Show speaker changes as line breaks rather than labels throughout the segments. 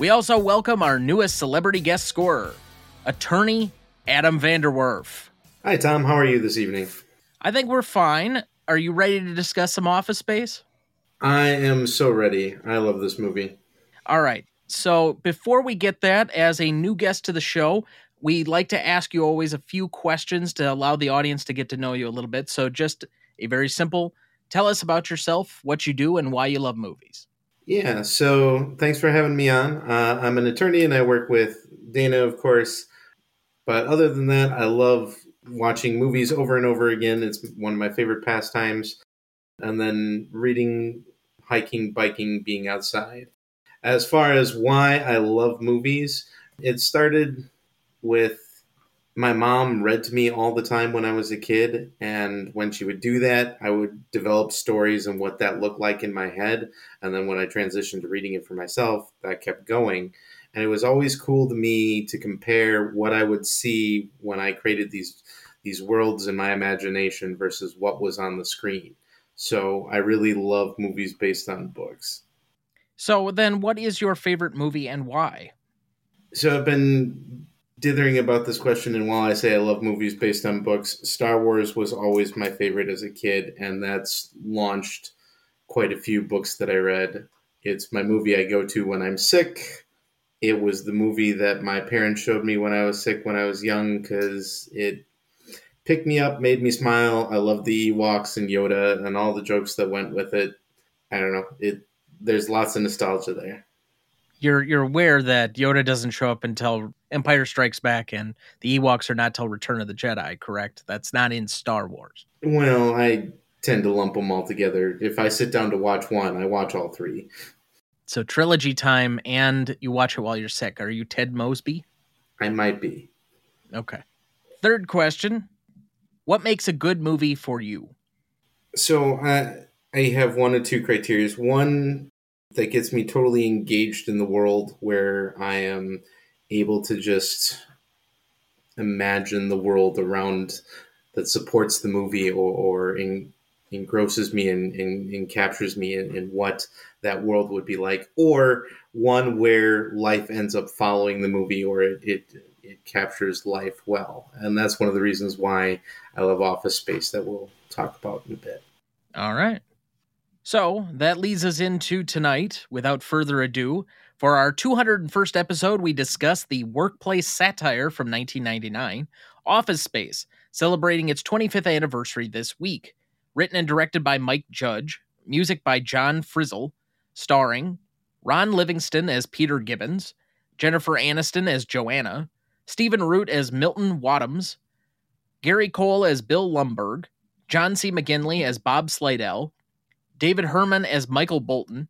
We also welcome our newest celebrity guest scorer, attorney Adam Vanderwerff.
Hi, Tom. How are you this evening?
I think we're fine. Are you ready to discuss some office space?
I am so ready. I love this movie.
All right. So, before we get that, as a new guest to the show, we like to ask you always a few questions to allow the audience to get to know you a little bit. So, just a very simple tell us about yourself, what you do, and why you love movies.
Yeah, so thanks for having me on. Uh, I'm an attorney and I work with Dana, of course. But other than that, I love watching movies over and over again. It's one of my favorite pastimes. And then reading, hiking, biking, being outside. As far as why I love movies, it started with my mom read to me all the time when I was a kid. And when she would do that, I would develop stories and what that looked like in my head. And then when I transitioned to reading it for myself, that kept going. And it was always cool to me to compare what I would see when I created these these worlds in my imagination versus what was on the screen. So I really love movies based on books.
So then what is your favorite movie and why?
So I've been dithering about this question, and while I say I love movies based on books, Star Wars was always my favorite as a kid, and that's launched quite a few books that I read. It's my movie I go to when I'm sick. It was the movie that my parents showed me when I was sick when I was young because it picked me up, made me smile. I love the Ewoks and Yoda and all the jokes that went with it. I don't know. It there's lots of nostalgia there
you're you're aware that Yoda doesn't show up until Empire Strikes Back, and the Ewoks are not till Return of the Jedi. Correct? That's not in Star Wars.
Well, I tend to lump them all together. If I sit down to watch one, I watch all three.
So trilogy time, and you watch it while you're sick. Are you Ted Mosby?
I might be.
Okay. Third question: What makes a good movie for you?
So I I have one or two criteria. One that gets me totally engaged in the world where I am able to just imagine the world around that supports the movie or, or in, engrosses me and, captures me in, in, what that world would be like, or one where life ends up following the movie or it, it, it captures life well. And that's one of the reasons why I love Office Space that we'll talk about in a bit.
All right. So that leads us into tonight. Without further ado, for our 201st episode, we discuss the workplace satire from 1999, Office Space, celebrating its 25th anniversary this week. Written and directed by Mike Judge, music by John Frizzell, starring Ron Livingston as Peter Gibbons, Jennifer Aniston as Joanna, Stephen Root as Milton Waddams, Gary Cole as Bill Lumbergh, John C. McGinley as Bob Slydell, David Herman as Michael Bolton,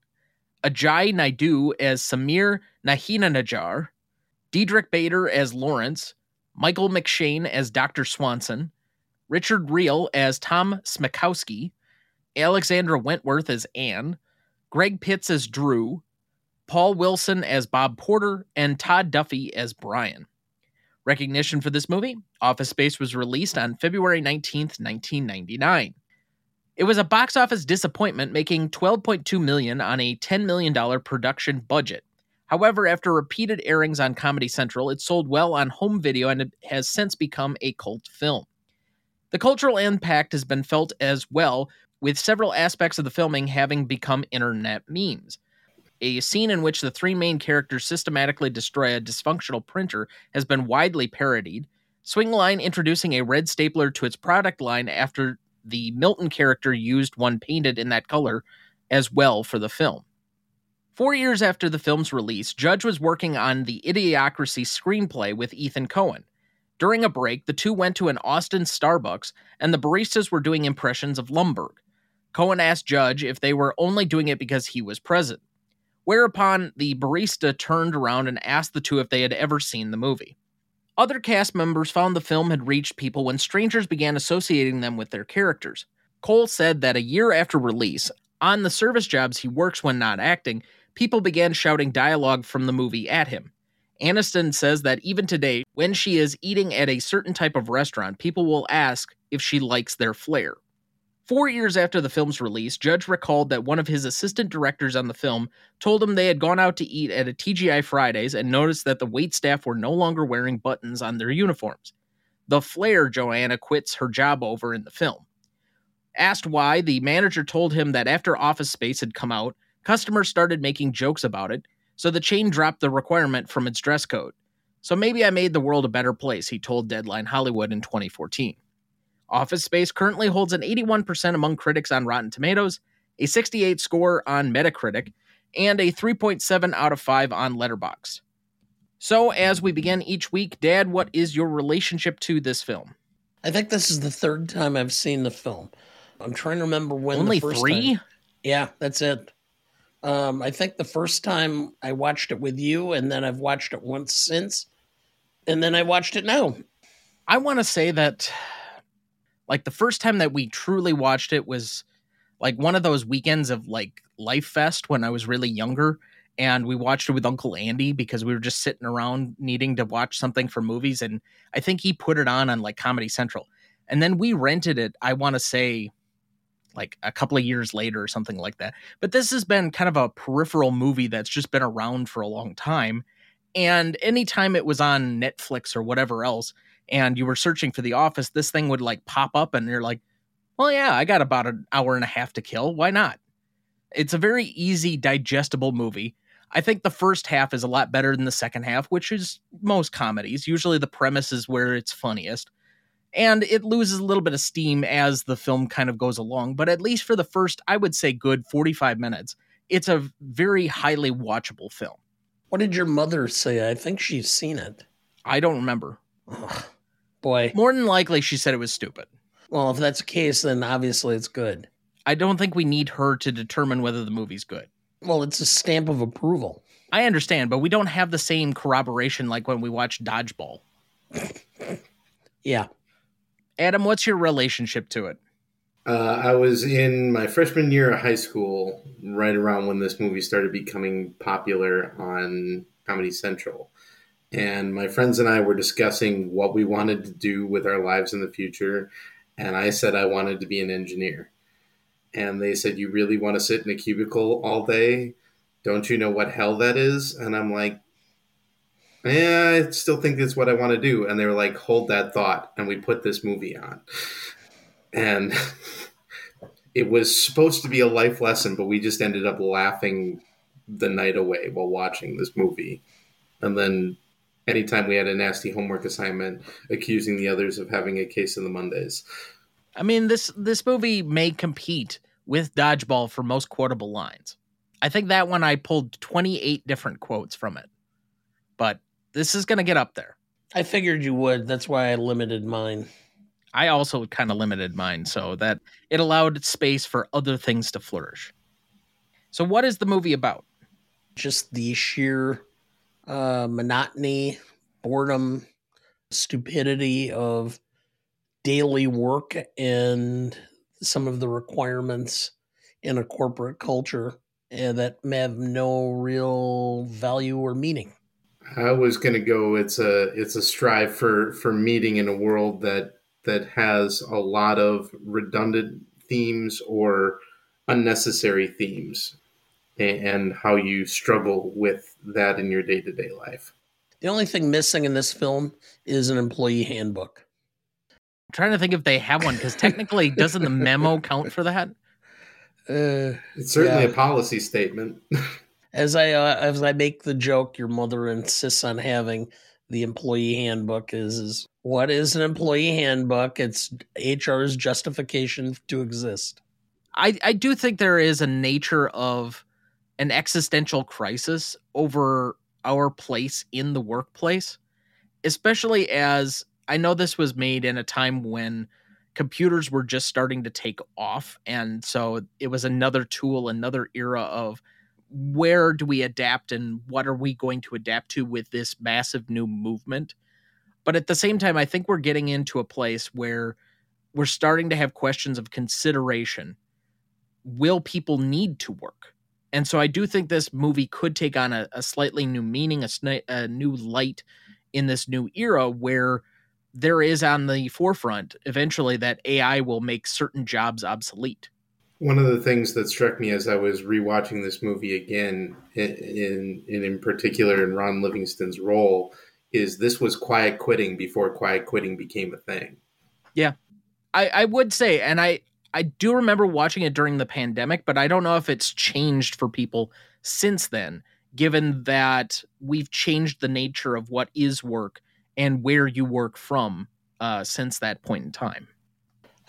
Ajay Naidu as Samir Nagheenanajar, Diedrich Bader as Lawrence, Michael McShane as Dr. Swanson, Richard Riehl as Tom Smykowski, Alexandra Wentworth as Anne, Greg Pitts as Drew, Paul Wilson as Bob Porter, and Todd Duffy as Brian. Recognition for this movie Office Space was released on February 19th, 1999. It was a box office disappointment, making 12.2 million on a 10 million dollar production budget. However, after repeated airings on Comedy Central, it sold well on home video and it has since become a cult film. The cultural impact has been felt as well, with several aspects of the filming having become internet memes. A scene in which the three main characters systematically destroy a dysfunctional printer has been widely parodied. Swingline introducing a red stapler to its product line after the Milton character used one painted in that color as well for the film. Four years after the film's release, Judge was working on the Idiocracy screenplay with Ethan Coen. During a break, the two went to an Austin Starbucks, and the baristas were doing impressions of Lumbergh. Coen asked Judge if they were only doing it because he was present. Whereupon the barista turned around and asked the two if they had ever seen the movie. Other cast members found the film had reached people when strangers began associating them with their characters. Cole said that a year after release, on the service jobs he works when not acting, people began shouting dialogue from the movie at him. Aniston says that even today, when she is eating at a certain type of restaurant, people will ask if she likes their flair. Four years after the film's release, Judge recalled that one of his assistant directors on the film told him they had gone out to eat at a TGI Fridays and noticed that the wait staff were no longer wearing buttons on their uniforms. The flair Joanna quits her job over in the film. Asked why, the manager told him that after Office Space had come out, customers started making jokes about it, so the chain dropped the requirement from its dress code. So maybe I made the world a better place, he told Deadline Hollywood in 2014. Office Space currently holds an 81% among critics on Rotten Tomatoes, a 68 score on Metacritic, and a 3.7 out of 5 on Letterboxd. So, as we begin each week, Dad, what is your relationship to this film?
I think this is the third time I've seen the film. I'm trying to remember when.
Only
the first
three?
time- Yeah, that's it. Um, I think the first time I watched it with you, and then I've watched it once since, and then I watched it now.
I want to say that, like, the first time that we truly watched it was like one of those weekends of like Life Fest when I was really younger. And we watched it with Uncle Andy because we were just sitting around needing to watch something for movies. And I think he put it on on like Comedy Central. And then we rented it, I want to say, like a couple of years later or something like that. But this has been kind of a peripheral movie that's just been around for a long time. And anytime it was on Netflix or whatever else, and you were searching for The Office, this thing would like pop up, and you're like, well, yeah, I got about an hour and a half to kill. Why not? It's a very easy, digestible movie. I think the first half is a lot better than the second half, which is most comedies. Usually the premise is where it's funniest. And it loses a little bit of steam as the film kind of goes along. But at least for the first, I would say, good 45 minutes, it's a very highly watchable film.
What did your mother say? I think she's seen it.
I don't remember.
Ugh, boy.
More than likely, she said it was stupid.
Well, if that's the case, then obviously it's good.
I don't think we need her to determine whether the movie's good.
Well, it's a stamp of approval.
I understand, but we don't have the same corroboration like when we watch Dodgeball.
Yeah.
Adam, what's your relationship to it?
Uh, I was in my freshman year of high school, right around when this movie started becoming popular on Comedy Central. And my friends and I were discussing what we wanted to do with our lives in the future. And I said I wanted to be an engineer. And they said, You really want to sit in a cubicle all day? Don't you know what hell that is? And I'm like, Yeah, I still think that's what I want to do. And they were like, Hold that thought. And we put this movie on. And it was supposed to be a life lesson, but we just ended up laughing the night away while watching this movie. And then anytime we had a nasty homework assignment, accusing the others of having a case of the Mondays.
I mean, this this movie may compete with Dodgeball for most quotable lines. I think that one I pulled 28 different quotes from it. But this is going to get up there.
I figured you would. That's why I limited mine.
I also kind of limited mine so that it allowed space for other things to flourish. So what is the movie about?
Just the sheer uh, monotony, boredom, stupidity of daily work and some of the requirements in a corporate culture uh, that have no real value or meaning.
I was going to go. It's a it's a strive for for meeting in a world that that has a lot of redundant themes or unnecessary themes, and, and how you struggle with that in your day to day life.
The only thing missing in this film is an employee handbook.
I'm trying to think if they have one because technically, doesn't the memo count for that?
Uh,
It's certainly
Yeah.
a policy statement.
as I uh, as I make the joke, your mother insists on having the employee handbook. Is is what is an employee handbook? It's HR's justification to exist.
I, I do think there is a nature of an existential crisis over our place in the workplace, especially as I know this was made in a time when computers were just starting to take off. And so it was another tool, another era of where do we adapt and what are we going to adapt to with this massive new movement But at the same time, I think we're getting into a place where we're starting to have questions of consideration. Will people need to work? And so I do think this movie could take on a, a slightly new meaning, a, sni- a new light in this new era where there is on the forefront eventually that AI will make certain jobs obsolete.
One of the things that struck me as I was rewatching this movie again, in in, in particular in Ron Livingston's role, is this was quiet quitting before quiet quitting became a thing.
Yeah, I, I would say, and I I do remember watching it during the pandemic, but I don't know if it's changed for people since then, given that we've changed the nature of what is work and where you work from uh, since that point in time.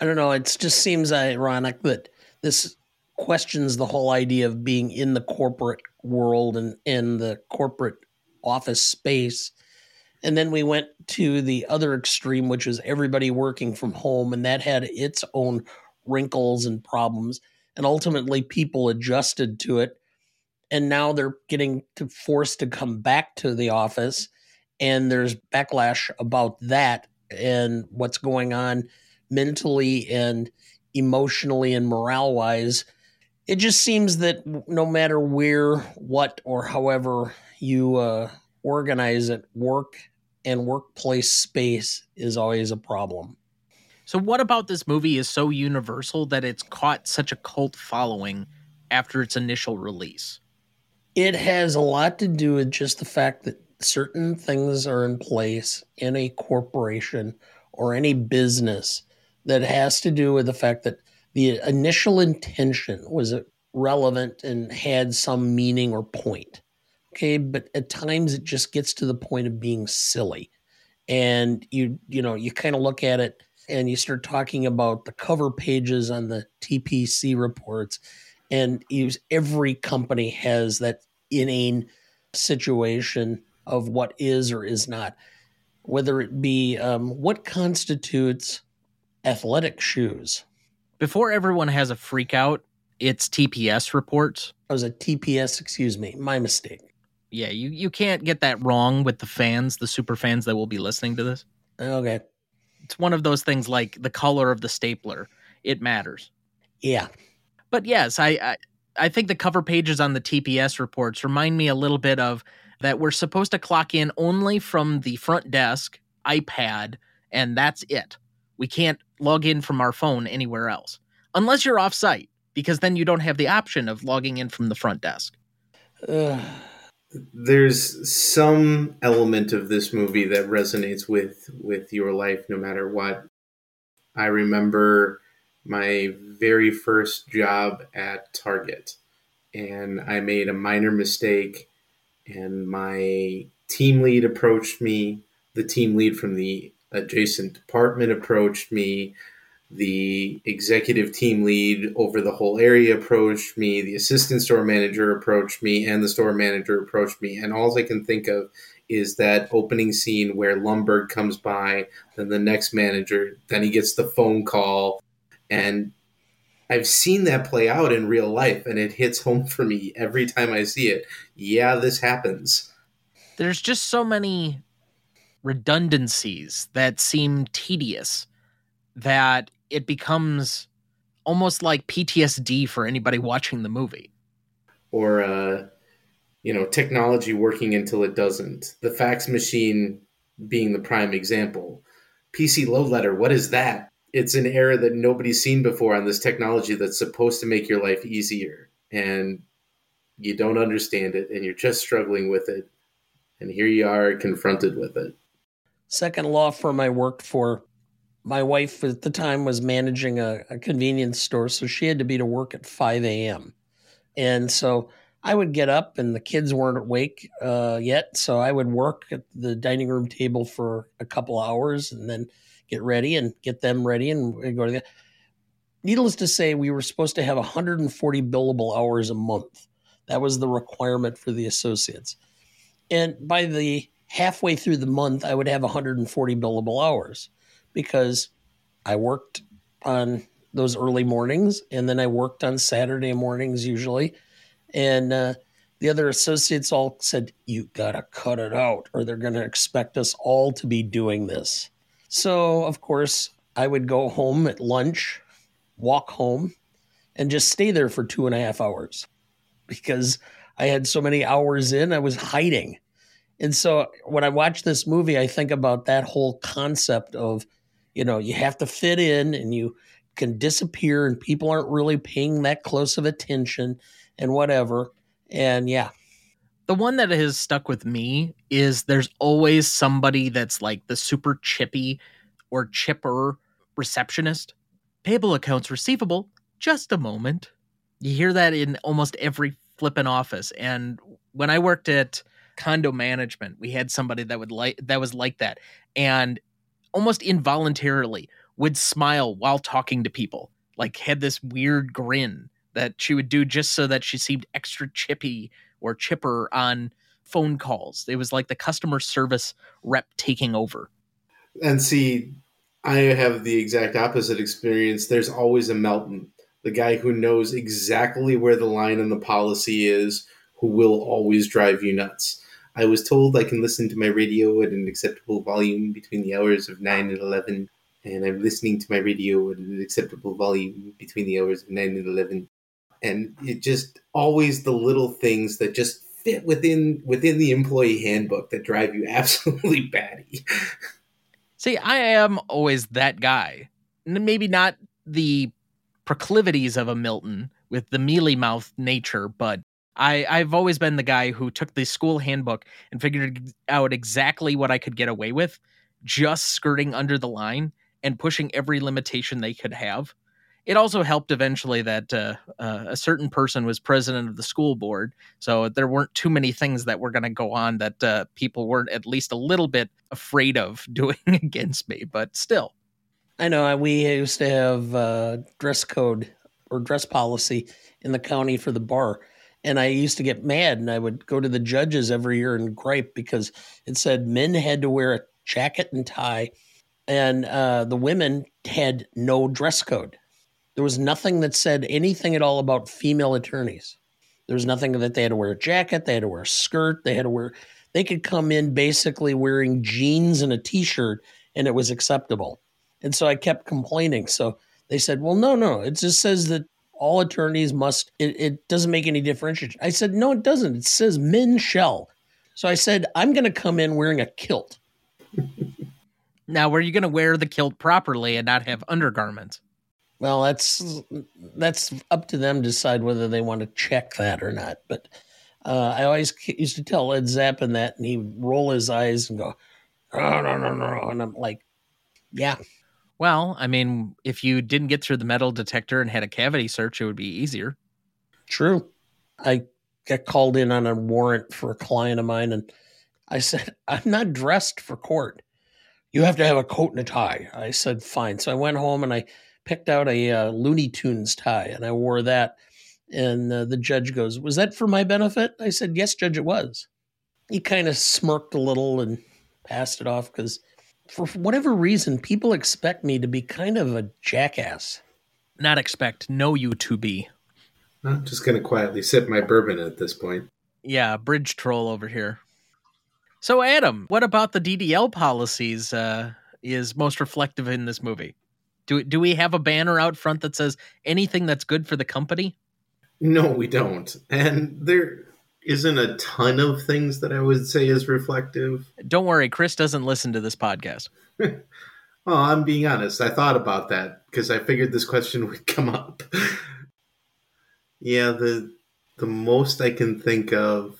I don't know. It just seems ironic that this questions the whole idea of being in the corporate world and in the corporate office space. And then we went to the other extreme, which was everybody working from home, and that had its own wrinkles and problems. And ultimately, people adjusted to it. And now they're getting to forced to come back to the office. And there's backlash about that and what's going on mentally and emotionally and morale wise. It just seems that no matter where, what, or however you uh, organize it, work and workplace space is always a problem.
So, what about this movie is so universal that it's caught such a cult following after its initial release?
It has a lot to do with just the fact that certain things are in place in a corporation or any business that has to do with the fact that the initial intention was relevant and had some meaning or point. Okay, but at times it just gets to the point of being silly. And you you know, you kind of look at it and you start talking about the cover pages on the TPC reports and use every company has that inane situation of what is or is not whether it be um, what constitutes athletic shoes.
Before everyone has a freak out, it's TPS reports.
I was a TPS, excuse me, my mistake.
Yeah, you, you can't get that wrong with the fans, the super fans that will be listening to this.
Okay.
It's one of those things like the color of the stapler. It matters.
Yeah.
But yes, I, I I think the cover pages on the TPS reports remind me a little bit of that we're supposed to clock in only from the front desk, iPad, and that's it. We can't log in from our phone anywhere else, unless you're off site, because then you don't have the option of logging in from the front desk.
There's some element of this movie that resonates with with your life, no matter what. I remember my very first job at Target, and I made a minor mistake, and my team lead approached me. The team lead from the adjacent department approached me. The executive team lead over the whole area approached me. The assistant store manager approached me, and the store manager approached me. And all I can think of is that opening scene where Lumbergh comes by, then the next manager, then he gets the phone call. And I've seen that play out in real life, and it hits home for me every time I see it. Yeah, this happens.
There's just so many redundancies that seem tedious that it becomes almost like PTSD for anybody watching the movie.
Or, uh, you know, technology working until it doesn't. The fax machine being the prime example. PC load letter, what is that? It's an era that nobody's seen before on this technology that's supposed to make your life easier. And you don't understand it and you're just struggling with it. And here you are confronted with it
second law firm I worked for, my wife at the time was managing a, a convenience store, so she had to be to work at 5 a.m. And so I would get up, and the kids weren't awake uh, yet, so I would work at the dining room table for a couple hours, and then get ready and get them ready, and go to the. Needless to say, we were supposed to have 140 billable hours a month. That was the requirement for the associates. And by the halfway through the month, I would have 140 billable hours because I worked on those early mornings and then I worked on Saturday mornings usually. And uh, the other associates all said, You gotta cut it out, or they're gonna expect us all to be doing this. So, of course, I would go home at lunch, walk home, and just stay there for two and a half hours because I had so many hours in, I was hiding. And so when I watch this movie, I think about that whole concept of, you know, you have to fit in and you can disappear and people aren't really paying that close of attention and whatever. And yeah.
The one that has stuck with me is there's always somebody that's like the super chippy or chipper receptionist. Payable accounts receivable. Just a moment. You hear that in almost every flipping office. And when I worked at condo management, we had somebody that would like that was like that. And almost involuntarily would smile while talking to people. Like had this weird grin that she would do just so that she seemed extra chippy or chipper on phone calls. It was like the customer service rep taking over.
And see, I have the exact opposite experience. There's always a Milton, the guy who knows exactly where the line in the policy is, who will always drive you nuts. I was told I can listen to my radio at an acceptable volume between the hours of 9 and 11, and I'm listening to my radio at an acceptable volume between the hours of 9 and 11. And it just always the little things that just fit within within the employee handbook that drive you absolutely batty.
See, I am always that guy. Maybe not the proclivities of a Milton with the mealy mouth nature, but I, I've always been the guy who took the school handbook and figured out exactly what I could get away with, just skirting under the line and pushing every limitation they could have. It also helped eventually that uh, uh, a certain person was president of the school board, so there weren't too many things that were going to go on that uh, people weren't at least a little bit afraid of doing against me. But still,
I know we used to have uh, dress code or dress policy in the county for the bar and I used to get mad and I would go to the judges every year and gripe because it said men had to wear a jacket and tie and uh, the women had no dress code. There was nothing that said anything at all about female attorneys. There was nothing that they had to wear a jacket, they had to wear a skirt, they had to wear, they could come in basically wearing jeans and a t shirt and it was acceptable. And so I kept complaining. So they said, well, no, no, it just says that all attorneys must it, it doesn't make any differentiation. I said no it doesn't. It says men shall. So i said i'm going to come in wearing a kilt.
Now were you going to wear the kilt properly and not have undergarments?
Well that's that's up to them to decide whether they want to check that or not but uh, i always used to tell Led Zeppelin that and he would roll his eyes and go no no no no and i'm like yeah
well, I mean, if you didn't get through the metal detector and had a cavity search, it would be easier.
True. I got called in on a warrant for a client of mine, and I said, I'm not dressed for court. You have to have a coat and a tie. I said, fine. So I went home and I picked out a uh, Looney Tunes tie and I wore that. And uh, the judge goes, Was that for my benefit? I said, Yes, Judge, it was. He kind of smirked a little and passed it off because for whatever reason, people expect me to be kind of a jackass.
Not expect, know you to be.
I'm just going to quietly sip my bourbon at this point.
Yeah, bridge troll over here. So, Adam, what about the DDL policies uh, is most reflective in this movie? Do, do we have a banner out front that says anything that's good for the company?
No, we don't. And there isn't a ton of things that I would say is reflective.
Don't worry, Chris doesn't listen to this podcast.
well, I'm being honest. I thought about that because I figured this question would come up. yeah, the the most I can think of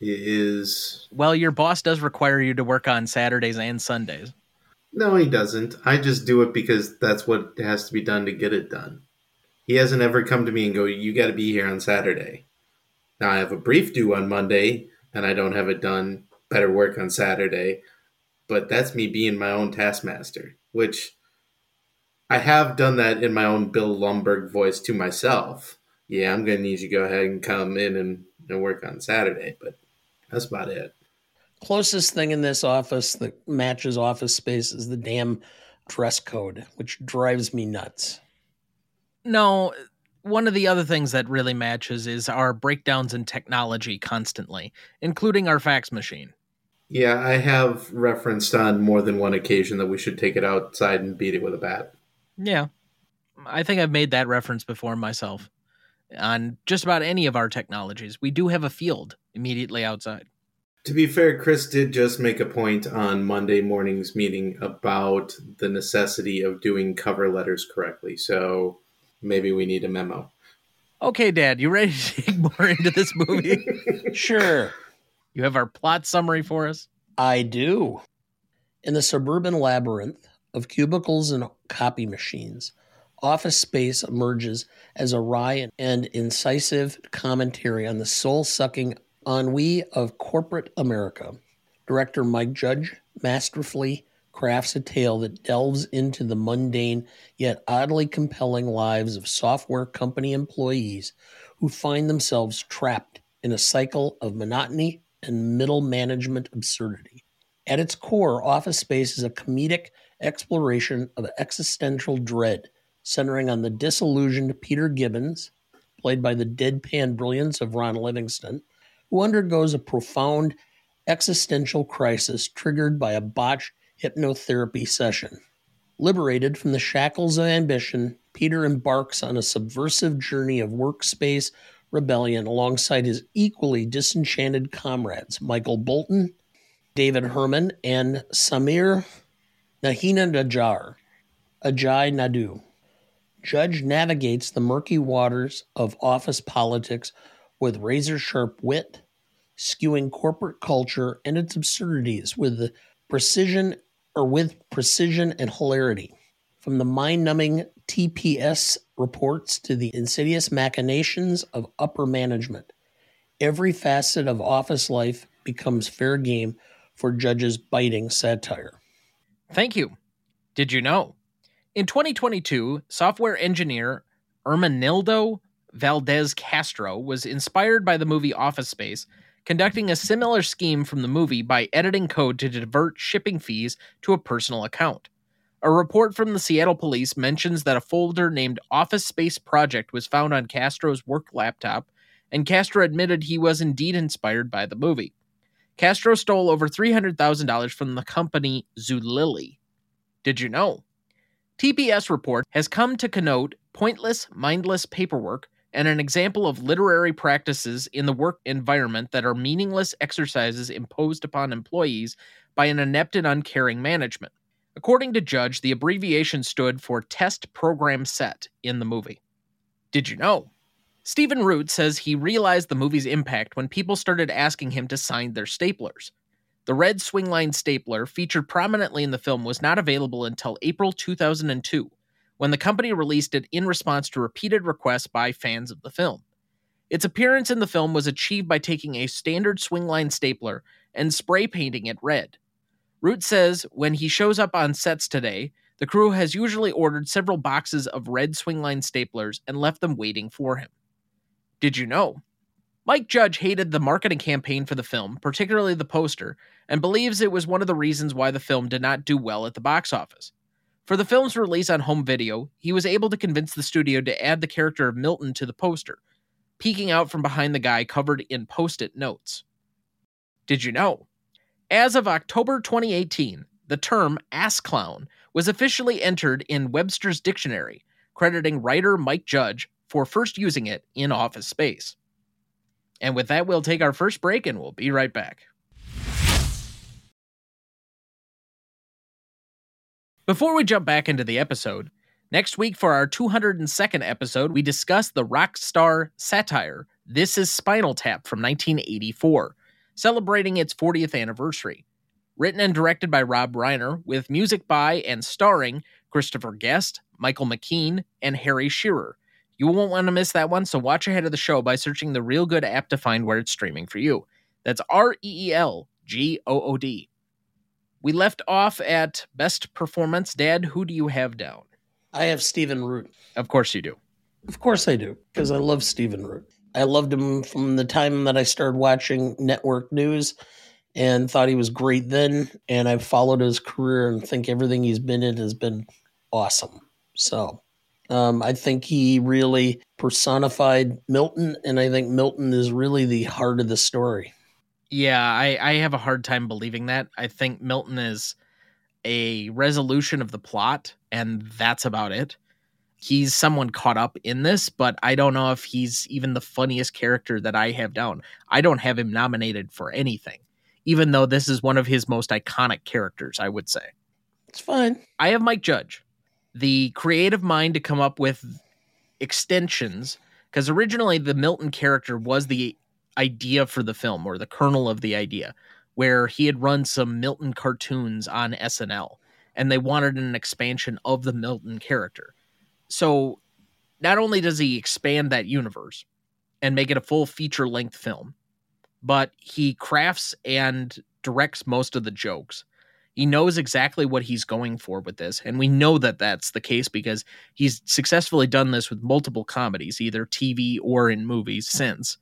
is
well, your boss does require you to work on Saturdays and Sundays.
No, he doesn't. I just do it because that's what has to be done to get it done. He hasn't ever come to me and go, "You got to be here on Saturday." Now I have a brief due on Monday and I don't have it done. Better work on Saturday. But that's me being my own taskmaster, which I have done that in my own Bill Lumbergh voice to myself. Yeah, I'm going to need you to go ahead and come in and, and work on Saturday, but that's about it.
Closest thing in this office that matches office space is the damn dress code, which drives me nuts.
No, one of the other things that really matches is our breakdowns in technology constantly, including our fax machine.
Yeah, I have referenced on more than one occasion that we should take it outside and beat it with a bat.
Yeah. I think I've made that reference before myself. On just about any of our technologies, we do have a field immediately outside.
To be fair, Chris did just make a point on Monday morning's meeting about the necessity of doing cover letters correctly. So maybe we need a memo.
Okay, Dad, you ready to dig more into this movie?
Sure,
you have our plot summary for us?
I do. In the suburban labyrinth of cubicles and copy machines, office space emerges as a wry and incisive commentary on the soul sucking ennui of corporate America. Director Mike Judge masterfully crafts a tale that delves into the mundane yet oddly compelling lives of software company employees who find themselves trapped in a cycle of monotony and middle management absurdity. At its core, Office Space is a comedic exploration of existential dread, centering on the disillusioned Peter Gibbons, played by the deadpan brilliance of Ron Livingston, who undergoes a profound existential crisis triggered by a botched hypnotherapy session. Liberated from the shackles of ambition, Peter embarks on a subversive journey of workspace rebellion alongside his equally disenchanted comrades, Michael Bolton, David Herman, and Samir Nagheenanajar, Ajay Naidu. Judge navigates the murky waters of office politics with razor sharp wit, skewing corporate culture and its absurdities with the precision or with precision and hilarity. From the mind numbing TPS reports to the insidious machinations of upper management, every facet of office life becomes fair game for Judge's biting satire.
Thank you. Did you know? In 2022, software engineer Ermenildo Valdez Castro was inspired by the movie Office Space, conducting a similar scheme from the movie by editing code to divert shipping fees to a personal account. A report from the Seattle police mentions that a folder named Office Space Project was found on Castro's work laptop, and Castro admitted he was indeed inspired by the movie. Castro stole over $300,000 from the company Zulily. Did you know? TPS report has come to connote pointless, mindless paperwork and an example of literary practices in the work environment that are meaningless exercises imposed upon employees by an inept and uncaring management. According to Judge, the abbreviation stood for Test Program Set in the movie. Did you know? Stephen Root says he realized the movie's impact when people started asking him to sign their staplers. The red swingline stapler featured prominently in the film was not available until April 2002 when the company released it in response to repeated requests by fans of the film. Its appearance in the film was achieved by taking a standard swingline stapler and spray painting it red. Root says when he shows up on sets today, the crew has usually ordered several boxes of red swingline staplers and left them waiting for him. Did you know? Mike Judge hated the marketing campaign for the film, particularly the poster, and believes it was one of the reasons why the film did not do well at the box office. For the film's release on home video, he was able to convince the studio to add the character of Milton to the poster, peeking out from behind the guy covered in post it notes. Did you know? As of October 2018, the term ass clown was officially entered in Webster's dictionary, crediting writer Mike Judge for first using it in Office Space. And with that, we'll take our first break and we'll be right back. Before we jump back into the episode, next week for our 202nd episode, we discuss the rock star satire This is Spinal Tap from 1984, celebrating its 40th anniversary. Written and directed by Rob Reiner, with music by and starring Christopher Guest, Michael McKean, and Harry Shearer. You won't want to miss that one, so watch ahead of the show by searching the Reelgood app to find where it's streaming for you. That's R E E L G O O D. We left off at best performance. Dad, who do you have down?
I have Stephen Root.
Of course you do.
Of course I do, because I love Stephen Root. I loved him from the time that I started watching network news and thought he was great then. And I've followed his career and think everything he's been in has been awesome. So Um, I think he really personified Milton, and I think Milton is really the heart of the story.
Yeah, I, I have a hard time believing that. I think Milton is a resolution of the plot, and that's about it. He's someone caught up in this, but I don't know if he's even the funniest character that I have down. I don't have him nominated for anything, even though this is one of his most iconic characters, I would say.
It's fine.
I have Mike Judge, the creative mind to come up with extensions, because originally the Milton character was the idea for the film or the kernel of the idea, where he had run some Milton cartoons on SNL and they wanted an expansion of the Milton character. So not only does he expand that universe and make it a full feature length film, but he crafts and directs most of the jokes. He knows exactly what he's going for with this, and we know that that's the case because he's successfully done this with multiple comedies, either TV or in movies since.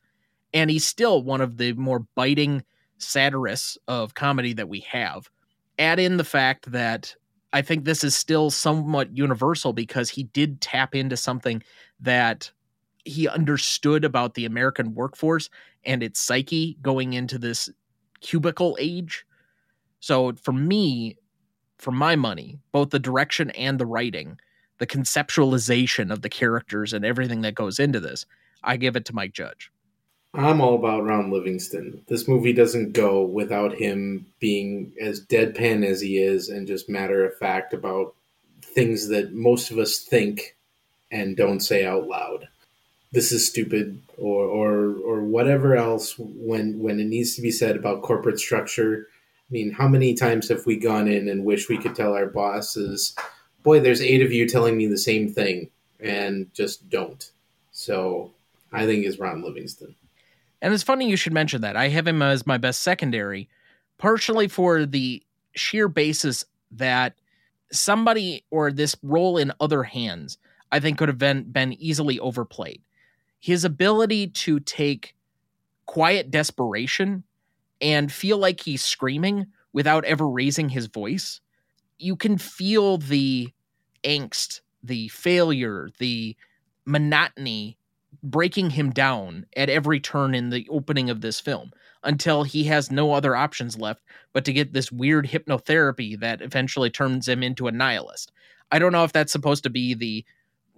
And he's still one of the more biting satirists of comedy that we have. Add in the fact that I think this is still somewhat universal because he did tap into something that he understood about the American workforce and its psyche going into this cubicle age so for me, for my money, both the direction and the writing, the conceptualization of the characters and everything that goes into this, I give it to Mike Judge.
I'm all about Ron Livingston. This movie doesn't go without him being as deadpan as he is and just matter of fact about things that most of us think and don't say out loud. This is stupid or or or whatever else when when it needs to be said about corporate structure I mean, how many times have we gone in and wish we could tell our bosses, boy, there's eight of you telling me the same thing and just don't. So I think is Ron Livingston.
And it's funny you should mention that. I have him as my best secondary, partially for the sheer basis that somebody or this role in other hands, I think could have been, been easily overplayed. His ability to take quiet desperation and feel like he's screaming without ever raising his voice, you can feel the angst, the failure, the monotony breaking him down at every turn in the opening of this film until he has no other options left but to get this weird hypnotherapy that eventually turns him into a nihilist. I don't know if that's supposed to be the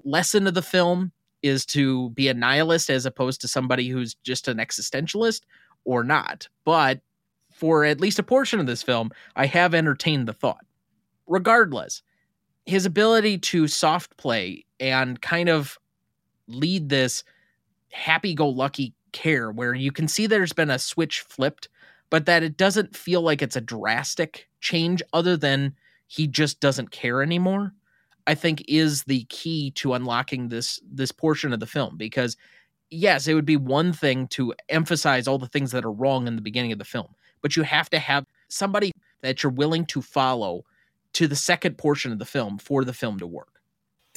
lesson of the film is to be a nihilist as opposed to somebody who's just an existentialist or not. But for at least a portion of this film, I have entertained the thought. Regardless, his ability to soft play and kind of lead this happy go lucky care where you can see there's been a switch flipped, but that it doesn't feel like it's a drastic change other than he just doesn't care anymore. I think is the key to unlocking this this portion of the film because yes, it would be one thing to emphasize all the things that are wrong in the beginning of the film, but you have to have somebody that you're willing to follow to the second portion of the film for the film to work.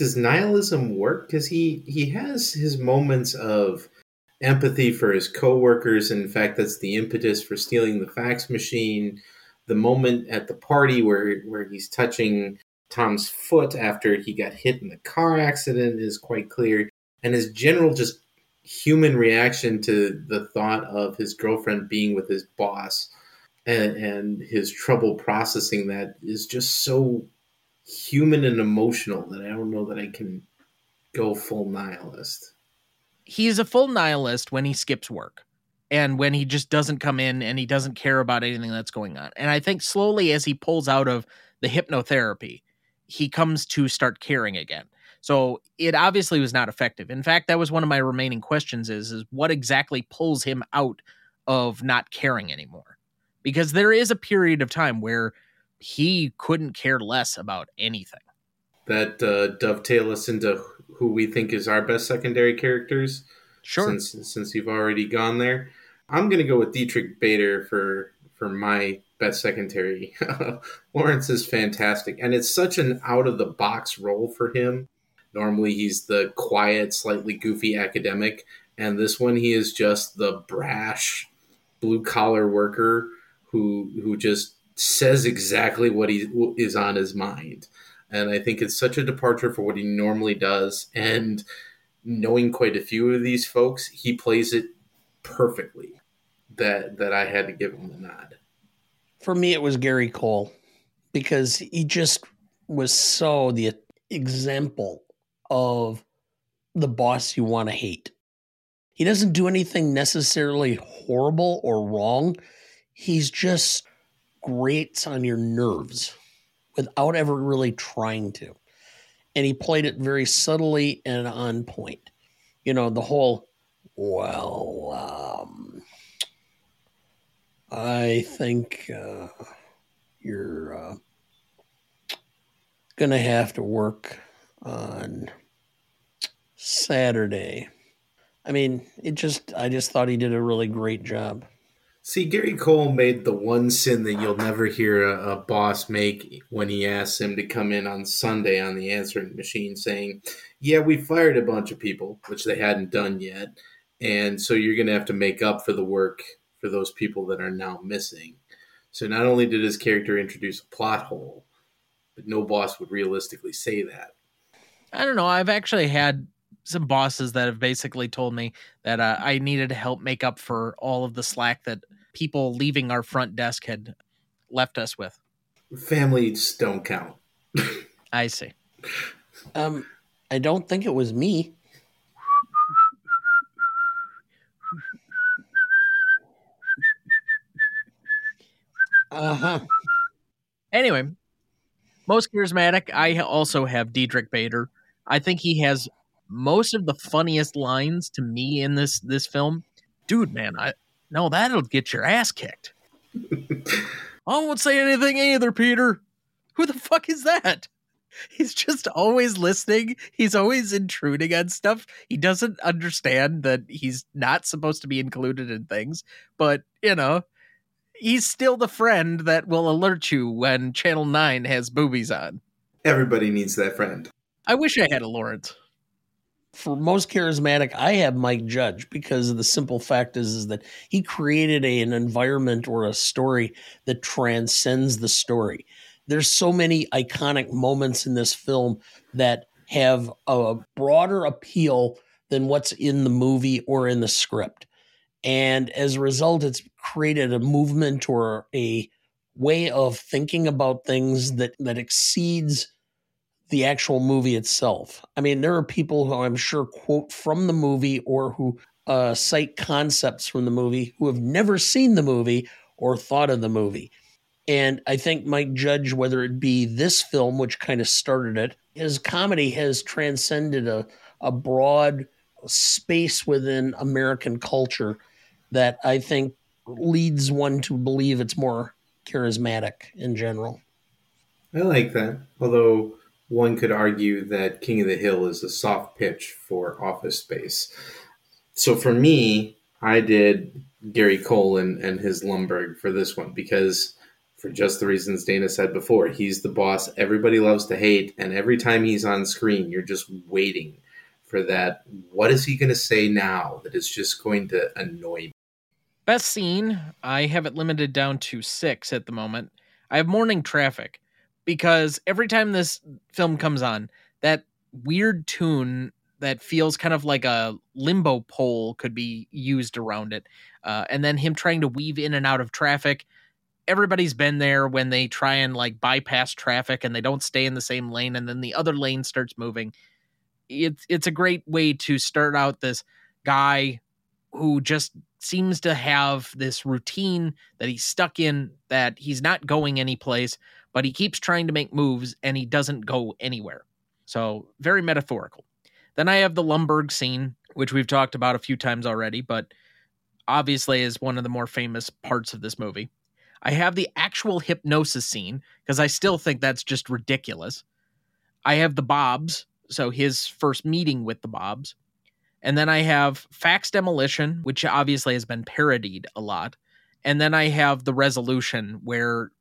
Does nihilism work? Because he he has his moments of empathy for his coworkers. In fact, that's the impetus for stealing the fax machine. The moment at the party where where he's touching Tom's foot after he got hit in the car accident is quite clear. And his general just human reaction to the thought of his girlfriend being with his boss and, and his trouble processing that is just so human and emotional that I don't know that I can go full nihilist.
He's a full nihilist when he skips work and when he just doesn't come in and he doesn't care about anything that's going on. And I think slowly as he pulls out of the hypnotherapy, he comes to start caring again. So it obviously was not effective. In fact, that was one of my remaining questions is is what exactly pulls him out of not caring anymore? Because there is a period of time where he couldn't care less about anything.
That uh, dovetail us into who we think is our best secondary characters.
Sure.
Since since you've already gone there, I'm going to go with Diedrich Bader for for my best secondary. Lawrence is fantastic, and it's such an out of the box role for him. Normally, he's the quiet, slightly goofy academic, and this one he is just the brash, blue collar worker who who just says exactly what he is on his mind. And I think it's such a departure for what he normally does. And knowing quite a few of these folks, he plays it perfectly. That that I had to give him the nod.
For me, it was Gary Cole because he just was so the example of the boss you want to hate. He doesn't do anything necessarily horrible or wrong. He's just grates on your nerves without ever really trying to. And he played it very subtly and on point. You know, the whole, well, um, I think uh, you're uh, going to have to work on Saturday. I mean, it just, I just thought he did a really great job.
See, Gary Cole made the one sin that you'll never hear a, a, boss make when he asks him to come in on Sunday on the answering machine saying, Yeah, we fired a bunch of people, which they hadn't done yet. And so you're going to have to make up for the work for those people that are now missing. So not only did his character introduce a plot hole, but no boss would realistically say that.
I don't know. I've actually had some bosses that have basically told me that uh, I needed to help make up for all of the slack that people leaving our front desk had left us with.
Families don't count.
I see.
Um, I don't think it was me. Uh huh.
Anyway, most charismatic, I also have Diedrich Bader. I think he has most of the funniest lines to me in this this film. Dude, man, I no, that'll get your ass kicked. I won't say anything either, Peter. Who the fuck is that? He's just always listening. He's always intruding on stuff. He doesn't understand that he's not supposed to be included in things, but you know, he's still the friend that will alert you when Channel 9 has boobies on.
Everybody needs that friend.
I wish I had a Lawrence.
For most charismatic, I have Mike Judge because of the simple fact is, is that he created a, an environment or a story that transcends the story. There's so many iconic moments in this film that have a broader appeal than what's in the movie or in the script. And as a result, it's created a movement or a way of thinking about things that, that exceeds the actual movie itself. I mean, there are people who I'm sure quote from the movie or who uh, cite concepts from the movie who have never seen the movie or thought of the movie. And I think Mike Judge, whether it be this film, which kind of started it, his comedy has transcended a, a broad space within American culture that I think leads one to believe it's more charismatic in general.
I like that. Although one could argue that King of the Hill is a soft pitch for office space. So for me, I did Gary Cole and, and his Lumbergh for this one because for just the reasons Dana said before, he's the boss everybody loves to hate, and every time he's on screen, you're just waiting for that. What is he going to say now that is just going to annoy me?
Best scene, I have it limited down to six at the moment. I have morning traffic because every time this film comes on, that weird tune that feels kind of like a limbo pole could be used around it. Uh, and then him trying to weave in and out of traffic. Everybody's been there when they try and like bypass traffic and they don't stay in the same lane and then the other lane starts moving. It's it's a great way to start out this guy who just seems to have this routine that he's stuck in that he's not going anyplace, but he keeps trying to make moves and he doesn't go anywhere. So, very metaphorical. Then I have the Lumbergh scene, which we've talked about a few times already, but obviously is one of the more famous parts of this movie. I have the actual hypnosis scene because I still think that's just ridiculous. I have the Bobs, so his first meeting with the Bobs. And then I have Fax Demolition, which obviously has been parodied a lot. And then I have the resolution where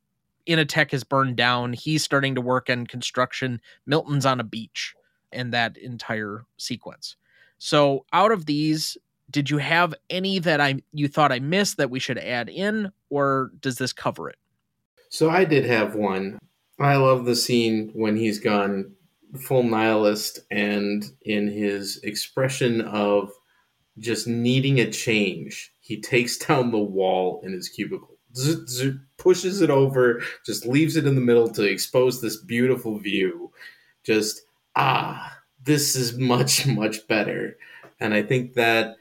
Initech is burned down. He's starting to work in construction. Milton's on a beach and that entire sequence. So out of these, did you have any that I you thought I missed that we should add in, or does this cover it?
So I did have one. I love the scene when he's gone full nihilist and in his expression of just needing a change, he takes down the wall in his cubicle, pushes it over, just leaves it in the middle to expose this beautiful view. Just, ah, this is much, much better. And I think that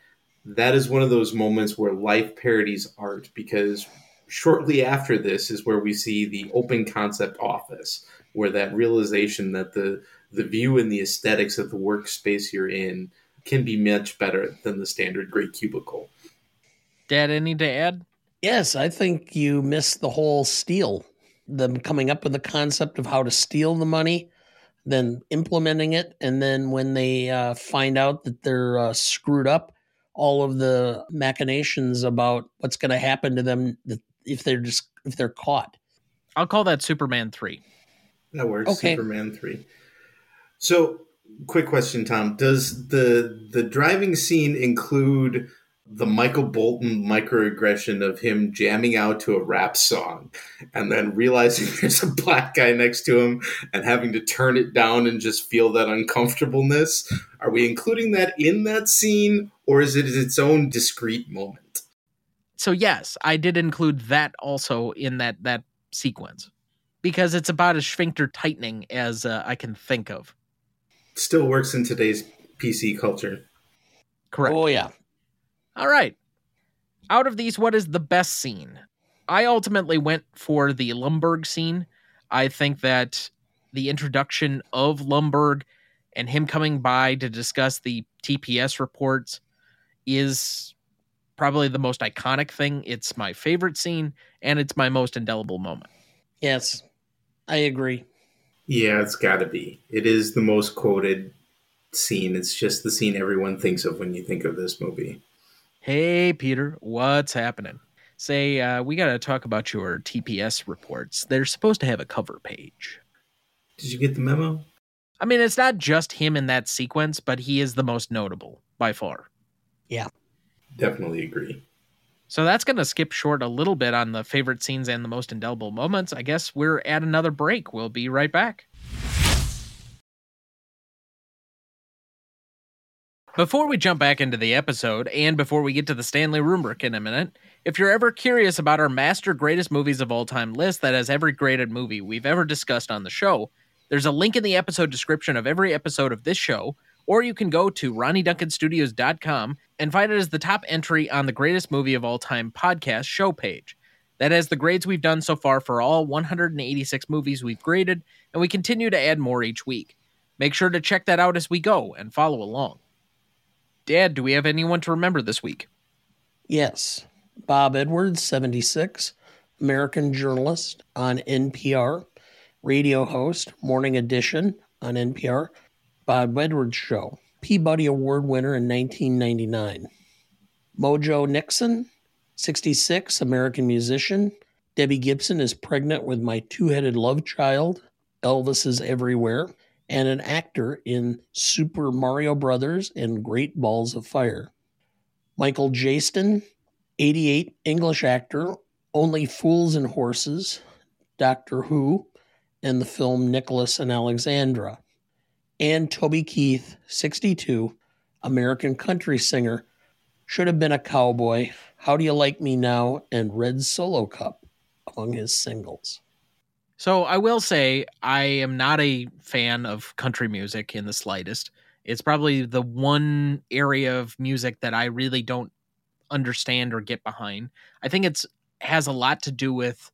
that is one of those moments where life parodies art because shortly after this is where we see the open concept office where that realization that the the view and the aesthetics of the workspace you're in can be much better than the standard gray cubicle.
Dad, any to add?
Yes, I think you missed the whole steal. Them coming up with the concept of how to steal the money, then implementing it, and then when they uh, find out that they're uh, screwed up, all of the machinations about what's going to happen to them if they're just if they're caught.
I'll call that Superman three.
That works. Okay. Superman three. So, quick question, Tom: Does the the driving scene include the Michael Bolton microaggression of him jamming out to a rap song and then realizing there's a black guy next to him and having to turn it down and just feel that uncomfortableness? Are we including that in that scene or is it its own discrete moment?
So yes, I did include that also in that that sequence because it's about as sphincter tightening as uh, I can think of
still works in today's PC culture.
Correct.
Oh yeah.
All right. Out of these, what is the best scene? I ultimately went for the Lumbergh scene. I think that the introduction of Lumbergh and him coming by to discuss the TPS reports is probably the most iconic thing. It's my favorite scene and it's my most indelible moment.
Yes, I agree.
Yeah, it's got to be. It is the most quoted scene. It's just the scene everyone thinks of when you think of this movie.
Hey, Peter, what's happening? Say, uh, we got to talk about your TPS reports. They're supposed to have a cover page.
Did you get the memo?
I mean, it's not just him in that sequence, but he is the most notable by far.
Yeah.
Definitely agree.
So that's going to skip short a little bit on the favorite scenes and the most indelible moments. I guess we're at another break. We'll be right back. Before we jump back into the episode, and before we get to the Stanley rubric in a minute, if you're ever curious about our master greatest movies of all time list that has every graded movie we've ever discussed on the show, there's a link in the episode description of every episode of this show or you can go to RonnieDuncanStudios.com and find it as the top entry on the greatest movie of all time podcast show page. That has the grades we've done so far for all 186 movies we've graded, and we continue to add more each week. Make sure to check that out as we go and follow along. Dad, do we have anyone to remember this week?
Yes. Bob Edwards, 76, American journalist on NPR, radio host, Morning Edition on NPR, Bob Edwards Show, Peabody Award winner in 1999. Mojo Nixon, 66, American musician. Debbie Gibson is pregnant with my two headed love child. Elvis is everywhere. And an actor in Super Mario Brothers and Great Balls of Fire. Michael Jaston, 88, English actor. Only Fools and Horses, Doctor Who, and the film Nicholas and Alexandra and Toby Keith, 62, American country singer, should have been a cowboy. How do you like me now? And Red Solo Cup among his singles.
So I will say I am not a fan of country music in the slightest. It's probably the one area of music that I really don't understand or get behind. I think it's has a lot to do with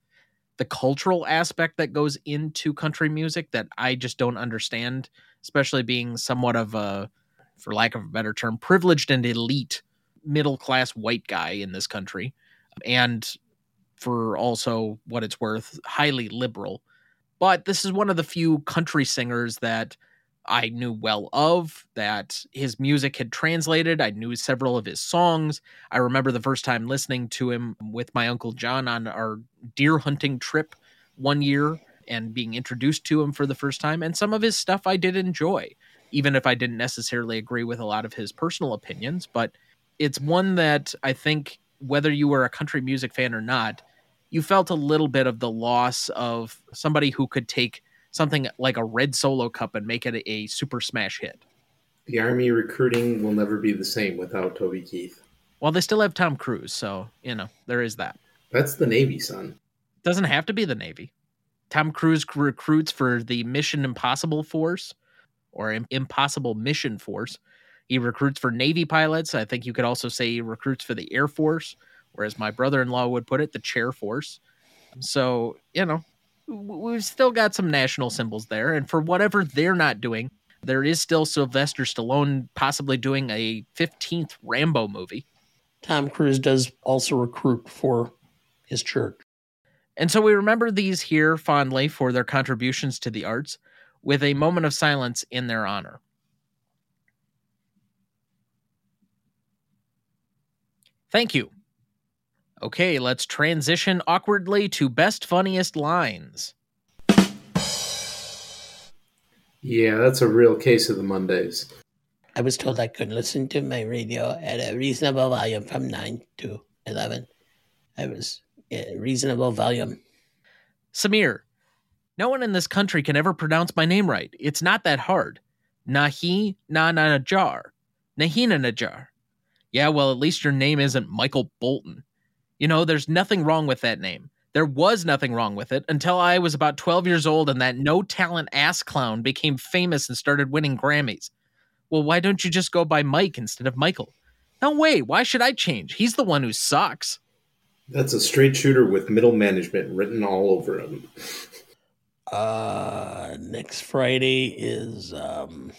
the cultural aspect that goes into country music that I just don't understand especially being somewhat of a, for lack of a better term, privileged and elite middle class white guy in this country. And for also what it's worth, highly liberal. But this is one of the few country singers that I knew well of, that his music had translated. I knew several of his songs. I remember the first time listening to him with my Uncle John on our deer hunting trip one year and being introduced to him for the first time. And some of his stuff I did enjoy, even if I didn't necessarily agree with a lot of his personal opinions. But it's one that I think, whether you were a country music fan or not, you felt a little bit of the loss of somebody who could take something like a red solo cup and make it a, super smash hit.
The Army recruiting will never be the same without Toby Keith.
Well, they still have Tom Cruise, so you know there is that.
That's the Navy, son.
Doesn't have to be the Navy. Tom Cruise recruits for the Mission Impossible Force or Impossible Mission Force. He recruits for Navy pilots. I think you could also say he recruits for the Air Force, or as my brother in law would put it, the Chair Force. So, you know, we've still got some national symbols there. And for whatever they're not doing, there is still Sylvester Stallone possibly doing a 15th Rambo movie.
Tom Cruise does also recruit for his church.
And so we remember these here fondly for their contributions to the arts with a moment of silence in their honor. Thank you. Okay, let's transition awkwardly to best funniest lines.
Yeah, that's a real case of the Mondays.
I was told I could listen to my radio at a reasonable volume from 9 to 11. I was a reasonable volume.
Samir, no one in this country can ever pronounce my name right. It's not that hard. Nahi na na najar. Nahina najar. Yeah, well, at least your name isn't Michael Bolton. You know, there's nothing wrong with that name. There was nothing wrong with it until I was about 12 years old and that no talent ass clown became famous and started winning Grammys. Well, why don't you just go by Mike instead of Michael? No way. Why should I change? He's the one who sucks.
That's a straight shooter with middle management written all over him.
Uh, next Friday is um,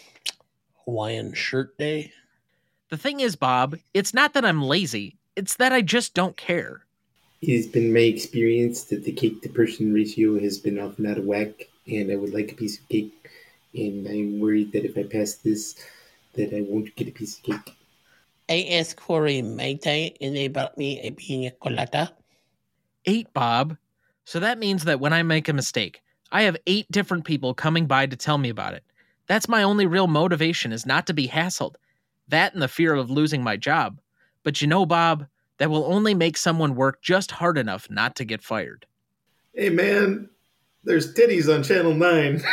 Hawaiian Shirt Day.
The thing is, Bob, it's not that I'm lazy, it's that I just don't care.
It has been my experience that the cake to person ratio has been often out of whack, and I would like a piece of cake. And I'm worried that if I pass this, that I won't get a piece of cake.
I asked for a Mai Tai and they brought me a pina colada.
Eight, Bob. So that means that when I make a mistake, I have eight different people coming by to tell me about it. That's my only real motivation is not to be hassled. That and the fear of losing my job. But you know, Bob, that will only make someone work just hard enough not to get fired.
Hey, man, there's titties on Channel 9.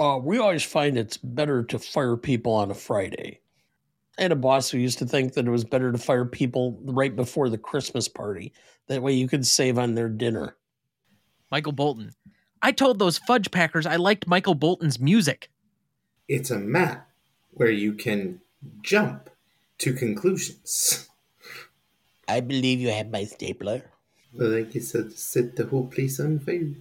Uh, we always find it's better to fire people on a Friday. I had a boss who used to think that it was better to fire people right before the Christmas party. That way you could save on their dinner.
Michael Bolton. I told those fudge packers I liked Michael Bolton's music.
it's a map where you can jump to conclusions.
I believe you have my stapler.
Well, I guess I'll set the whole place on fire.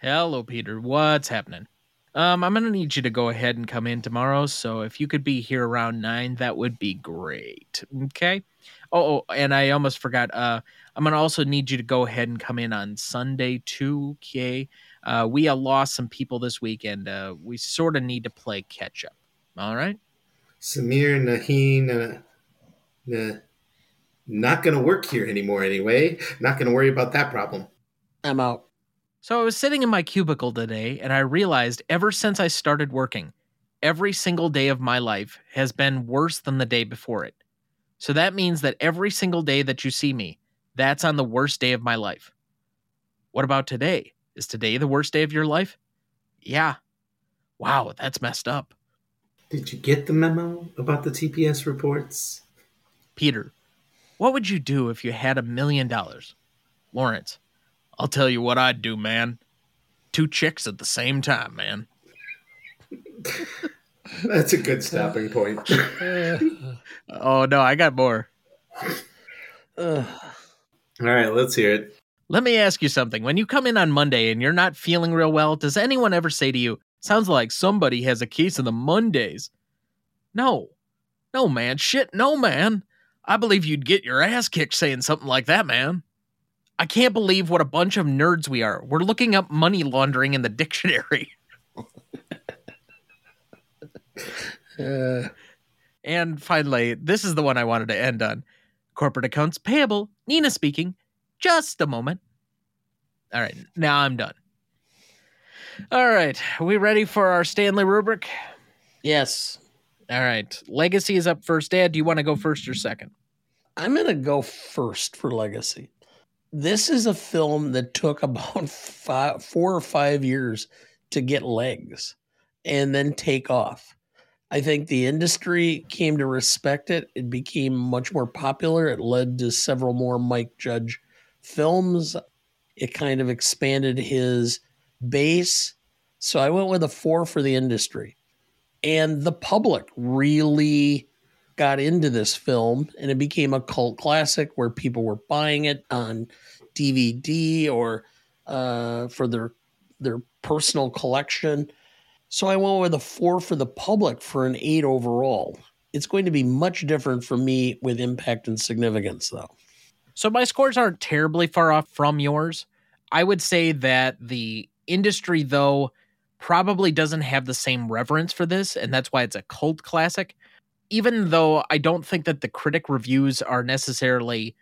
Hello, Peter. What's happening? Um, I'm gonna need you to go ahead and come in tomorrow. So if you could be here around nine, that would be great. Okay. Oh, oh and I almost forgot. Uh, I'm gonna also need you to go ahead and come in on Sunday too. Okay. Uh, we uh, lost some people this week, and uh, we sort of need to play catch up. All right.
Samir Naheen, uh, nah, not going to work here anymore anyway. Not going to worry about that problem.
I'm out.
So I was sitting in my cubicle today and I realized ever since I started working, every single day of my life has been worse than the day before it. So that means that every single day that you see me, that's on the worst day of my life. What about today? Is today the worst day of your life? Yeah. Wow, that's messed up.
Did you get the memo about the TPS reports?
Peter, what would you do if you had a million dollars? Lawrence, I'll tell you what I'd do, man. Two chicks at the same time, man.
That's a good stopping point.
Oh no, I got more.
All right, let's hear it.
Let me ask you something. When you come in on Monday and you're not feeling real well, does anyone ever say to you, sounds like somebody has a case of the Mondays? No. No, man. Shit, no, man. I believe you'd get your ass kicked saying something like that, man. I can't believe what a bunch of nerds we are. We're looking up money laundering in the dictionary.
Uh,
And finally, this is the one I wanted to end on. Corporate accounts payable. Nina speaking. Just a moment. All right, now I'm done. All right, are we ready for our Stanley rubric?
yes.
All right, Legacy is up first. Dad, do you want to go first or second?
I'm going to go first for Legacy. this is a film that took about five, four or five years to get legs and then take off. I think the industry came to respect it. It became much more popular. It led to several more Mike Judge films. It kind of expanded his base. So I went with a four for the industry. And the public really got into this film and it became a cult classic where people were buying it on DVD or uh, for their their personal collection. So I went with a four for the public for an eight overall. It's going to be much different for me with impact and significance, though.
So my scores aren't terribly far off from yours. I would say that the industry, though, probably doesn't have the same reverence for this, and that's why it's a cult classic even though I don't think that the critic reviews are necessarily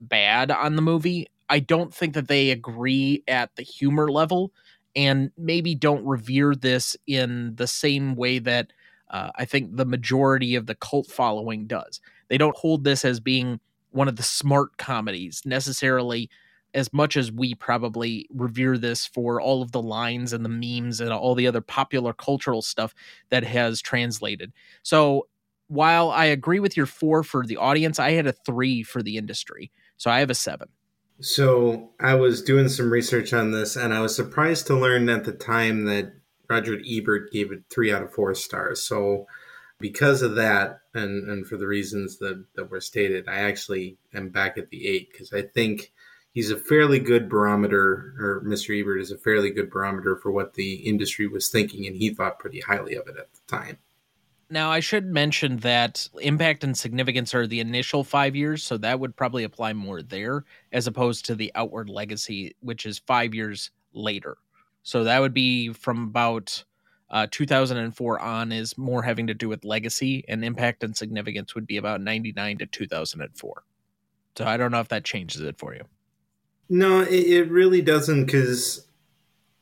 bad on the movie, I don't think that they agree at the humor level and maybe don't revere this in the same way that uh, I think the majority of the cult following does. They don't hold this as being one of the smart comedies necessarily as much as we probably revere this for all of the lines and the memes and all the other popular cultural stuff that has translated. So while I agree with your four for the audience, I had a three for the industry. So I have a seven.
So I was doing some research on this and I was surprised to learn at the time that Roger Ebert gave it three out of four stars. So because of that and, and for the reasons that, that were stated, I actually am back at the eight because I think he's a fairly good barometer, or Mr. Ebert is a fairly good barometer for what the industry was thinking, and he thought pretty highly of it at the time.
Now, I should mention that impact and significance are the initial five years, so that would probably apply more there as opposed to the outward legacy, which is five years later. So that would be from about uh, 2004 on, is more having to do with legacy, and impact and significance would be about 99 to 2004. So I don't know if that changes it for you.
No, it, it really doesn't, because,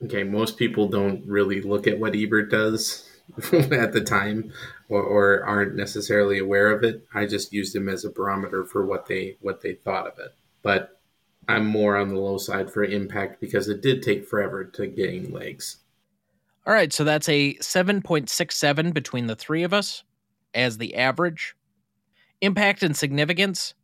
okay, most people don't really look at what Ebert does at the time or, or, aren't necessarily aware of it. I just used him as a barometer for what they what they thought of it. But I'm more on the low side for impact because it did take forever to gain legs.
All right, so that's a 7.67 between the three of us as the average. Impact and significance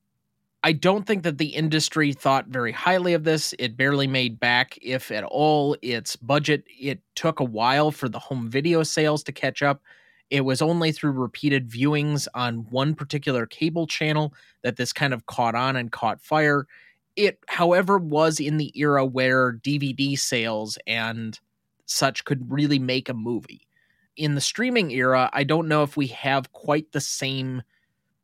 I don't think that the industry thought very highly of this. It barely made back, if at all, its budget. It took a while for the home video sales to catch up. It was only through repeated viewings on one particular cable channel that this kind of caught on and caught fire. It, however, was in the era where DVD sales and such could really make a movie. In the streaming era, I don't know if we have quite the same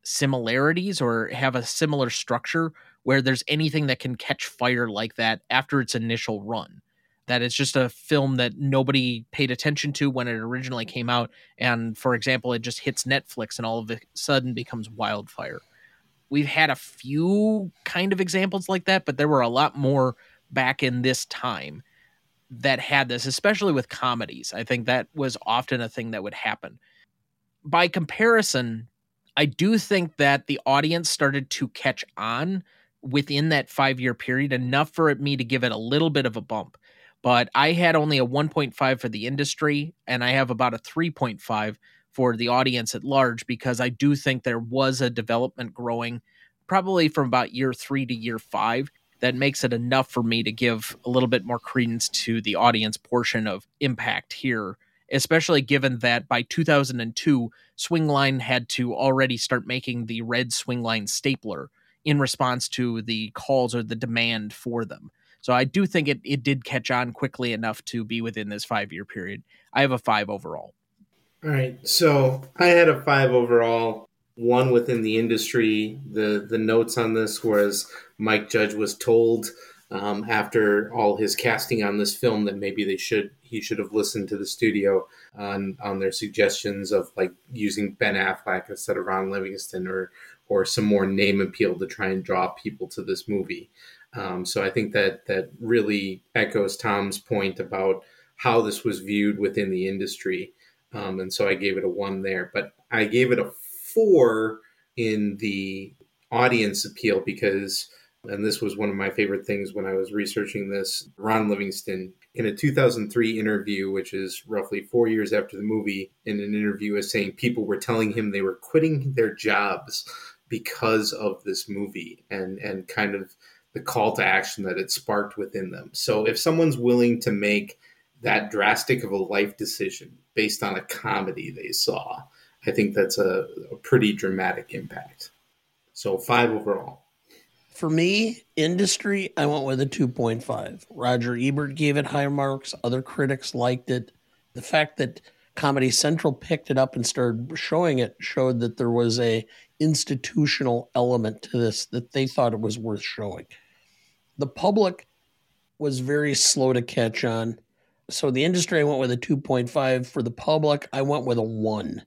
similarities or have a similar structure where there's anything that can catch fire like that after its initial run. That it's just a film that nobody paid attention to when it originally came out. And for example, it just hits Netflix and all of a sudden becomes wildfire. We've had a few kind of examples like that, but there were a lot more back in this time that had this, especially with comedies. I think that was often a thing that would happen. By comparison, I do think that the audience started to catch on within that five year period enough for me to give it a little bit of a bump. But I had only a 1.5 for the industry, and I have about a 3.5 for the audience at large because I do think there was a development growing probably from about year three to year five that makes it enough for me to give a little bit more credence to the audience portion of impact here especially given that by 2002, Swingline had to already start making the red Swingline stapler in response to the calls or the demand for them. So I do think it, it did catch on quickly enough to be within this five year period. I have a five overall.
All right. So I had a five overall, one within the industry. The the notes on this was Mike Judge was told um, after all his casting on this film that maybe they should he should have listened to the studio on on their suggestions of like using Ben Affleck instead of Ron Livingston or or some more name appeal to try and draw people to this movie. Um, so I think that that really echoes Tom's point about how this was viewed within the industry. Um, and so I gave it a one there, but I gave it a four in the audience appeal because and this was one of my favorite things when I was researching this. Ron Livingston, in a 2003 interview, which is roughly four years after the movie, in an interview, is saying people were telling him they were quitting their jobs because of this movie and and kind of the call to action that it sparked within them. So if someone's willing to make that drastic of a life decision based on a comedy they saw, I think that's a, a pretty dramatic impact. So five overall.
For me, industry, I went with a 2.5. Roger Ebert gave it high marks. Other critics liked it. The fact that Comedy Central picked it up and started showing it showed that there was a institutional element to this that they thought it was worth showing. The public was very slow to catch on. So the industry I went with a 2.5 for the public, I went with a 1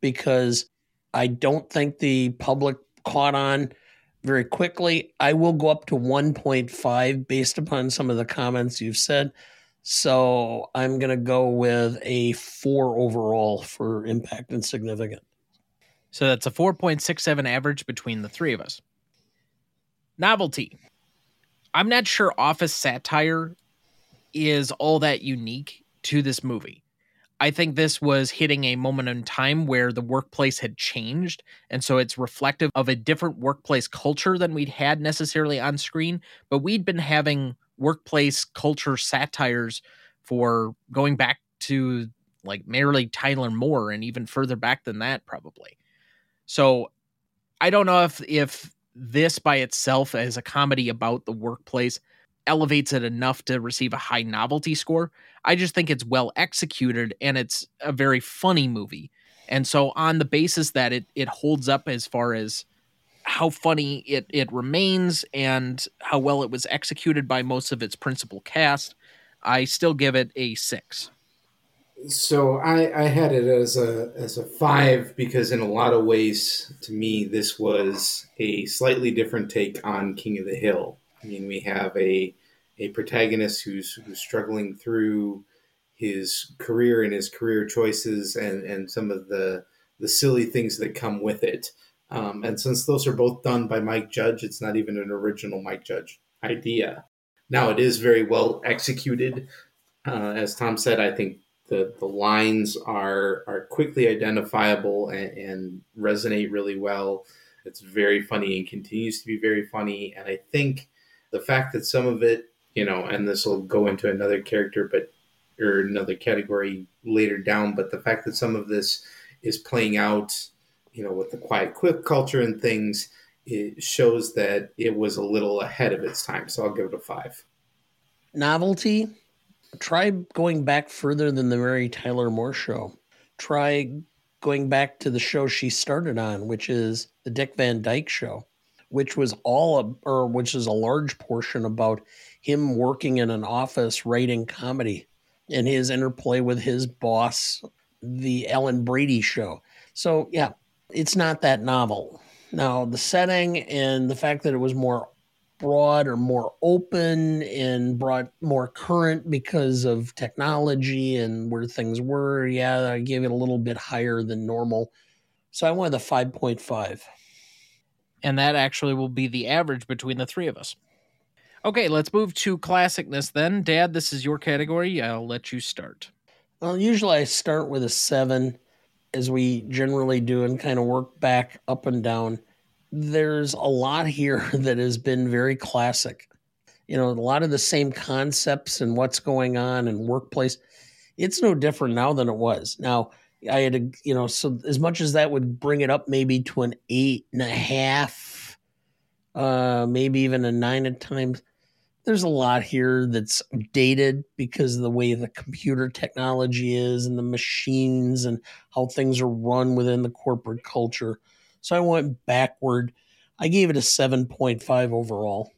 because I don't think the public caught on very quickly. I will go up to 1.5 based upon some of the comments you've said. So I'm going to go with a 4 overall for impact and significant.
So that's a 4.67 average between the three of us. Novelty. I'm not sure office satire is all that unique to this movie. I think this was hitting a moment in time where the workplace had changed. And so it's reflective of a different workplace culture than we'd had necessarily on screen. But we'd been having workplace culture satires for going back to like Mary Tyler Moore and even further back than that, probably. So I don't know if if this by itself as a comedy about the workplace elevates it enough to receive a high novelty score. I just think it's well executed and it's a very funny movie. And so on the basis that it it holds up as far as how funny it it remains and how well it was executed by most of its principal cast, I still give it a 6
so I, I had it as a as a five because in a lot of ways to me this was a slightly different take on King of the Hill. I mean we have a a protagonist who's who's struggling through his career and his career choices and and some of the the silly things that come with it. Um, and since those are both done by Mike Judge, it's not even an original Mike Judge idea. Now it is very well executed. Uh, as Tom said, I think the the lines are are quickly identifiable and, and, resonate really well. It's very funny and continues to be very funny. And I think the fact that some of it, you know, and this will go into another character, but or another category later down, but the fact that some of this is playing out, you know, with the quiet quit culture and things, it shows that it was a little ahead of its time. So I'll give it a five.
Novelty try going back further than the Mary Tyler Moore show. Try going back to the show she started on, which is the Dick Van Dyke show, which was all a, or which is a large portion about him working in an office writing comedy and his interplay with his boss, the Alan Brady show. So yeah, it's not that novel. Now the setting and the fact that it was more broad or more open and brought more current because of technology and where things were. Yeah, I gave it a little bit higher than normal. So I went the 5.5.
And that actually will be the average between the three of us. Okay, let's move to classicness then. Dad, this is your category. I'll let you start.
Well, usually I start with a seven, as we generally do, and kind of work back up and down there's a lot here that has been very classic. You know, a lot of the same concepts and what's going on in workplace. It's no different now than it was. Now, I had a, you know, so as much as that would bring it up maybe to an eight and a half, uh, maybe even a nine at times. There's a lot here that's dated because of the way the computer technology is and the machines and how things are run within the corporate culture. So I went backward. I gave it a 7.5 overall.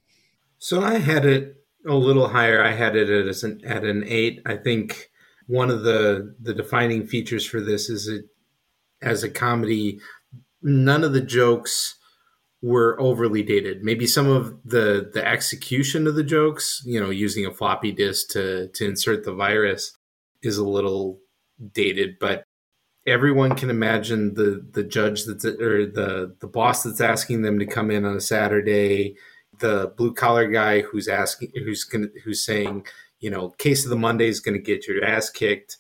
So I had it a little higher. I had it as an, at an 8. I think one of the the defining features for this is it as a comedy none of the jokes were overly dated. Maybe some of the the execution of the jokes, you know, using a floppy disk to to insert the virus is a little dated, but everyone can imagine the the judge that's or the the boss that's asking them to come in on a Saturday the blue collar guy who's asking, who's who's saying, you know, case of the Monday is going to get your ass kicked.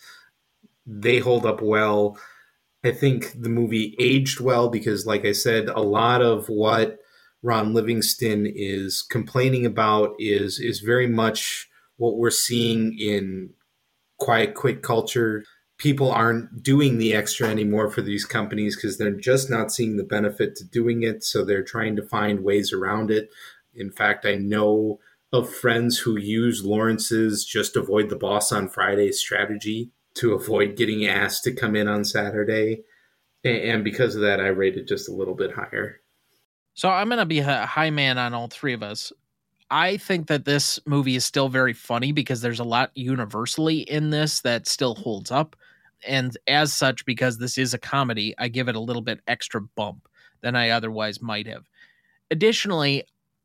They hold up well. I think the movie aged well because, like I said, a lot of what Ron Livingston is complaining about is is very much what we're seeing in quiet quit culture. People aren't doing the extra anymore for these companies because they're just not seeing the benefit to doing it. So they're trying to find ways around it. In fact, I know of friends who use Lawrence's just avoid the boss on Friday strategy to avoid getting asked to come in on Saturday. And because of that, I rated just a little bit higher.
So I'm going to be a high man on all three of us. I think that this movie is still very funny because there's a lot universally in this that still holds up. And as such, because this is a comedy, I give it a little bit extra bump than I otherwise might have. Additionally,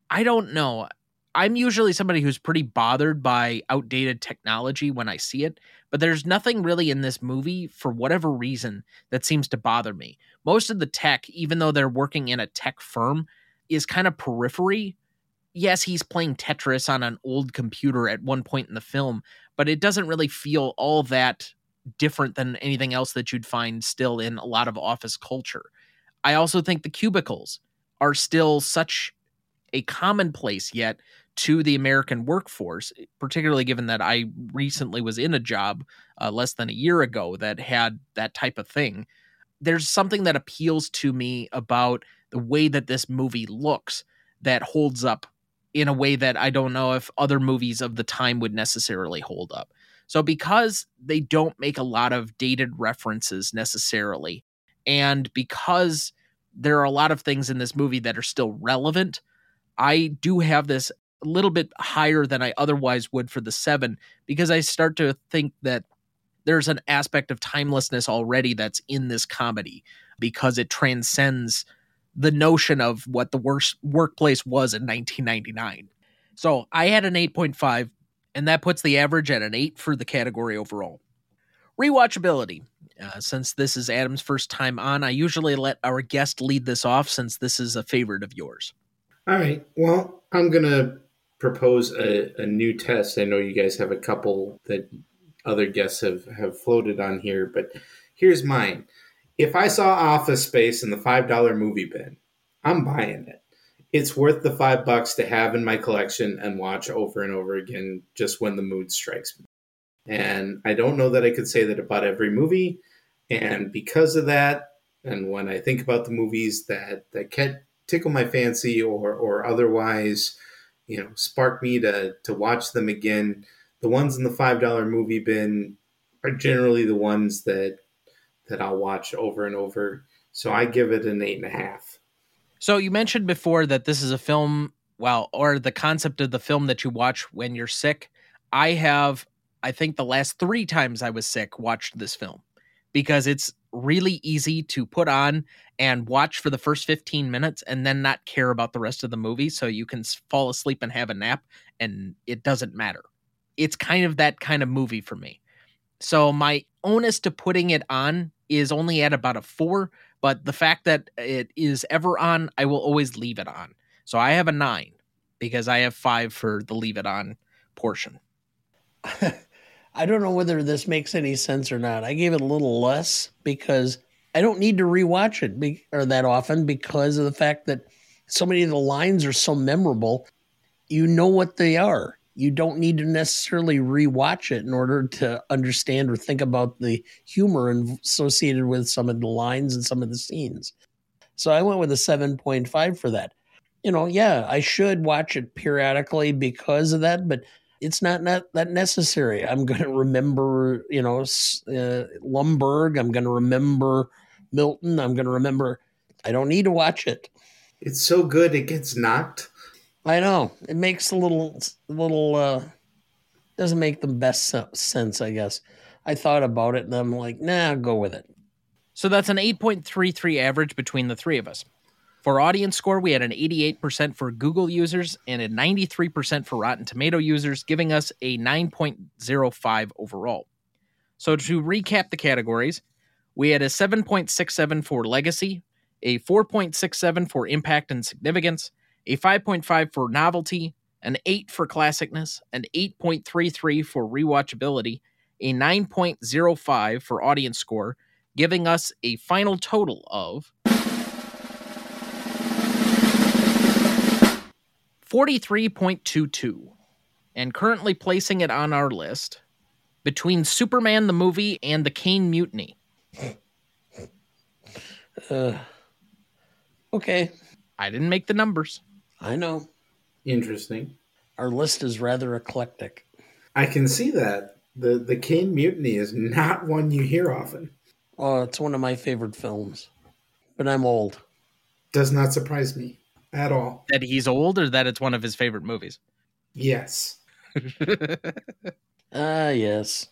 I don't know. I'm usually somebody who's pretty bothered by outdated technology when I see it, but there's nothing really in this movie for whatever reason that seems to bother me. Most of the tech, even though they're working in a tech firm, is kind of periphery. Yes, he's playing Tetris on an old computer at one point in the film, but it doesn't really feel all that different than anything else that you'd find still in a lot of office culture. I also think the cubicles are still such a commonplace yet to the American workforce, particularly given that I recently was in a job uh, less than a year ago that had that type of thing. There's something that appeals to me about the way that this movie looks that holds up in a way that I don't know if other movies of the time would necessarily hold up. So, because they don't make a lot of dated references necessarily, and because there are a lot of things in this movie that are still relevant, I do have this a little bit higher than I otherwise would for the seven because I start to think that there's an aspect of timelessness already that's in this comedy because it transcends the notion of what the worst workplace was in 1999. So I had an 8.5, and that puts the average at an 8 for the category overall. Rewatchability. Uh, since this is Adam's first time on, I usually let our guest lead this off since this is a favorite of yours.
All right. Well, I'm going to propose a, a new test. I know you guys have a couple that other guests have, have floated on here, but here's mine. If I saw Office Space in the $5 movie bin, I'm buying it. It's worth the five bucks to have in my collection and watch over and over again just when the mood strikes me. And I don't know that I could say that about every movie. And because of that, and when I think about the movies that, that tickle my fancy or, or otherwise you know spark me to to watch them again. The ones in the five dollar movie bin are generally the ones that that I'll watch over and over. So I give it an eight and a half.
So you mentioned before that this is a film, well, or the concept of the film that you watch when you're sick. I have, I think, the last three times I was sick, watched this film because it's really easy to put on and watch for the first 15 minutes and then not care about the rest of the movie so you can fall asleep and have a nap and it doesn't matter. It's kind of that kind of movie for me. So my onus to putting it on is only at about a 4, but the fact that it is ever on, I will always leave it on. So I have a 9 because I have 5 for the leave it on portion.
I don't know whether this makes any sense or not. I gave it a little less because I don't need to rewatch it be, or that often because of the fact that so many of the lines are so memorable. You know what they are. You don't need to necessarily rewatch it in order to understand or think about the humor associated with some of the lines and some of the scenes. So I went with a 7.5 for that. You know, yeah, I should watch it periodically because of that, but it's not, not that necessary. I'm going to remember, you know, uh, Lumbergh. I'm going to remember Milton. I'm going to remember. I don't need to watch it.
It's so good it gets knocked.
I know it makes a little, little. uh Doesn't make the best sense, I guess. I thought about it and I'm like, nah, I'll go with it.
So that's an 8.33 average between the three of us. For audience score, we had an 88% for Google users and a 93% for Rotten Tomato users, giving us a 9.05 overall. So to recap the categories, we had a 7.67 for legacy, a 4.67 for impact and significance, a 5.5 for novelty, an 8 for classicness, an 8.33 for rewatchability, a 9.05 for audience score, giving us a final total of 43.22 and currently placing it on our list between Superman the movie and the Caine Mutiny.
Uh, okay,
I didn't make the numbers.
I know.
Interesting.
Our list is rather eclectic.
I can see that. The the Caine Mutiny is not one you hear often.
Oh, it's one of my favorite films. But I'm old.
Does not surprise me at all.
That he's old or that it's one of his favorite movies.
Yes.
Ah, yes.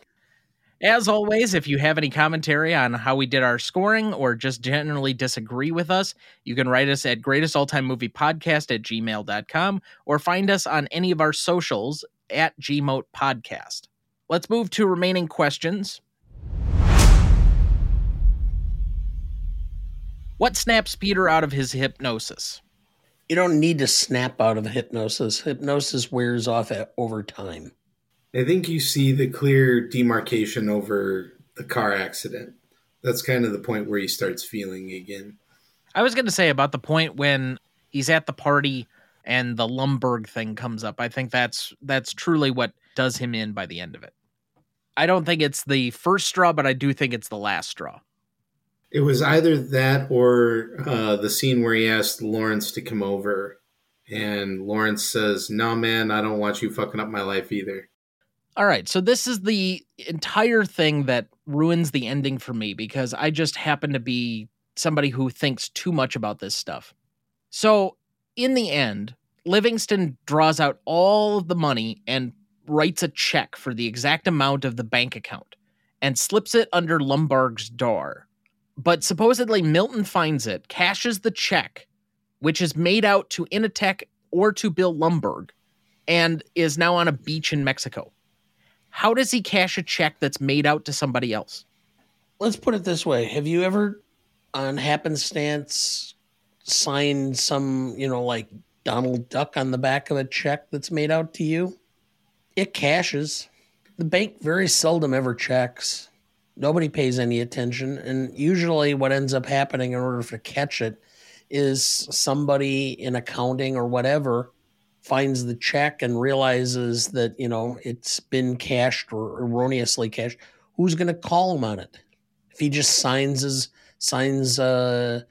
As always, if you have any commentary on how we did our scoring or just generally disagree with us, you can write us at greatestalltimemoviepodcast at gmail.com or find us on any of our socials at gmoat podcast. Let's move to remaining questions. What snaps Peter out of his hypnosis?
You don't need to snap out of hypnosis. Hypnosis wears off at, over time.
I think you see the clear demarcation over the car accident. That's kind of the point where he starts feeling again.
I was going to say about the point when he's at the party and the Lumbergh thing comes up. I think that's that's truly what does him in by the end of it. I don't think it's the first straw, but I do think it's the last straw.
It was either that or uh, the scene where he asked Lawrence to come over, and Lawrence says, "No, man, I don't want you fucking up my life either."
All right, so this is the entire thing that ruins the ending for me because I just happen to be somebody who thinks too much about this stuff. So, in the end, Livingston draws out all of the money and writes a check for the exact amount of the bank account and slips it under Lumbergh's door. But supposedly Milton finds it, cashes the check, which is made out to Initech or to Bill Lumbergh, and is now on a beach in Mexico. How does he cash a check that's made out to somebody else?
Let's put it this way. Have you ever, on happenstance, signed some, you know, like Donald Duck on the back of a check that's made out to you? It cashes. The bank very seldom ever checks. Nobody pays any attention. And usually, what ends up happening in order to catch it is somebody in accounting or whatever finds the check and realizes that you know it's been cashed or erroneously cashed. Who's going to call him on it? If he just signs his signs uh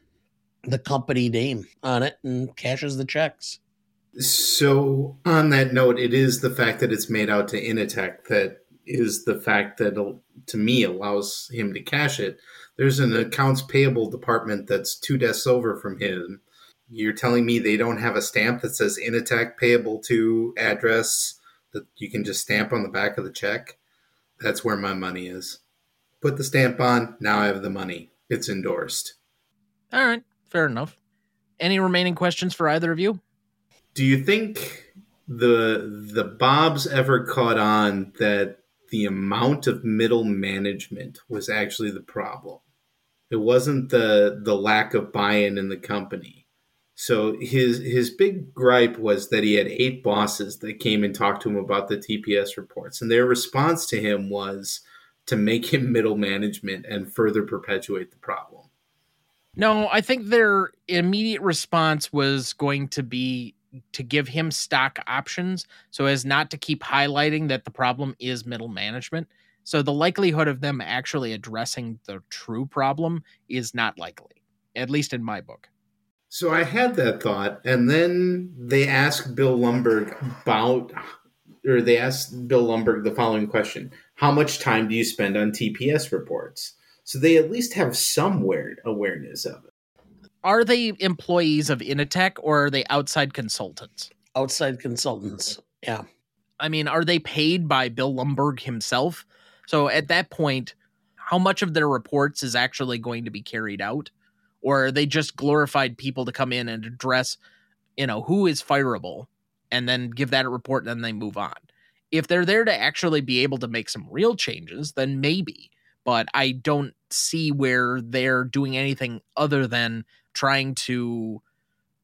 the company name on it and cashes the checks.
So, on that note, it is the fact that it's made out to Initech that is the fact that, to me, allows him to cash it. There's an accounts payable department that's two desks over from him. You're telling me they don't have a stamp that says Initech payable to address that you can just stamp on the back of the check? That's where my money is. Put the stamp on, now I have the money. It's endorsed.
All right, fair enough. Any remaining questions for either of you?
Do you think the the Bobs ever caught on that the amount of middle management was actually the problem? It wasn't the the lack of buy-in in the company. So his his big gripe was that he had eight bosses that came and talked to him about the TPS reports, and their response to him was to make him middle management and further perpetuate the problem.
No, I think their immediate response was going to be to give him stock options so as not to keep highlighting that the problem is middle management. So the likelihood of them actually addressing the true problem is not likely, at least in my book.
So I had that thought, and then they asked Bill Lumbergh about, or they asked Bill Lumbergh the following question: How much time do you spend on TPS reports? So they at least have some aware- awareness of it.
Are they employees of Initech or are they outside consultants?
outside consultants yeah
I mean, are they paid by Bill Lumbergh himself? So at that point, how much of their reports is actually going to be carried out? Or are they just glorified people to come in and address, you know, who is fireable and then give that a report and then they move on? If they're there to actually be able to make some real changes, then maybe. But I don't see where they're doing anything other than trying to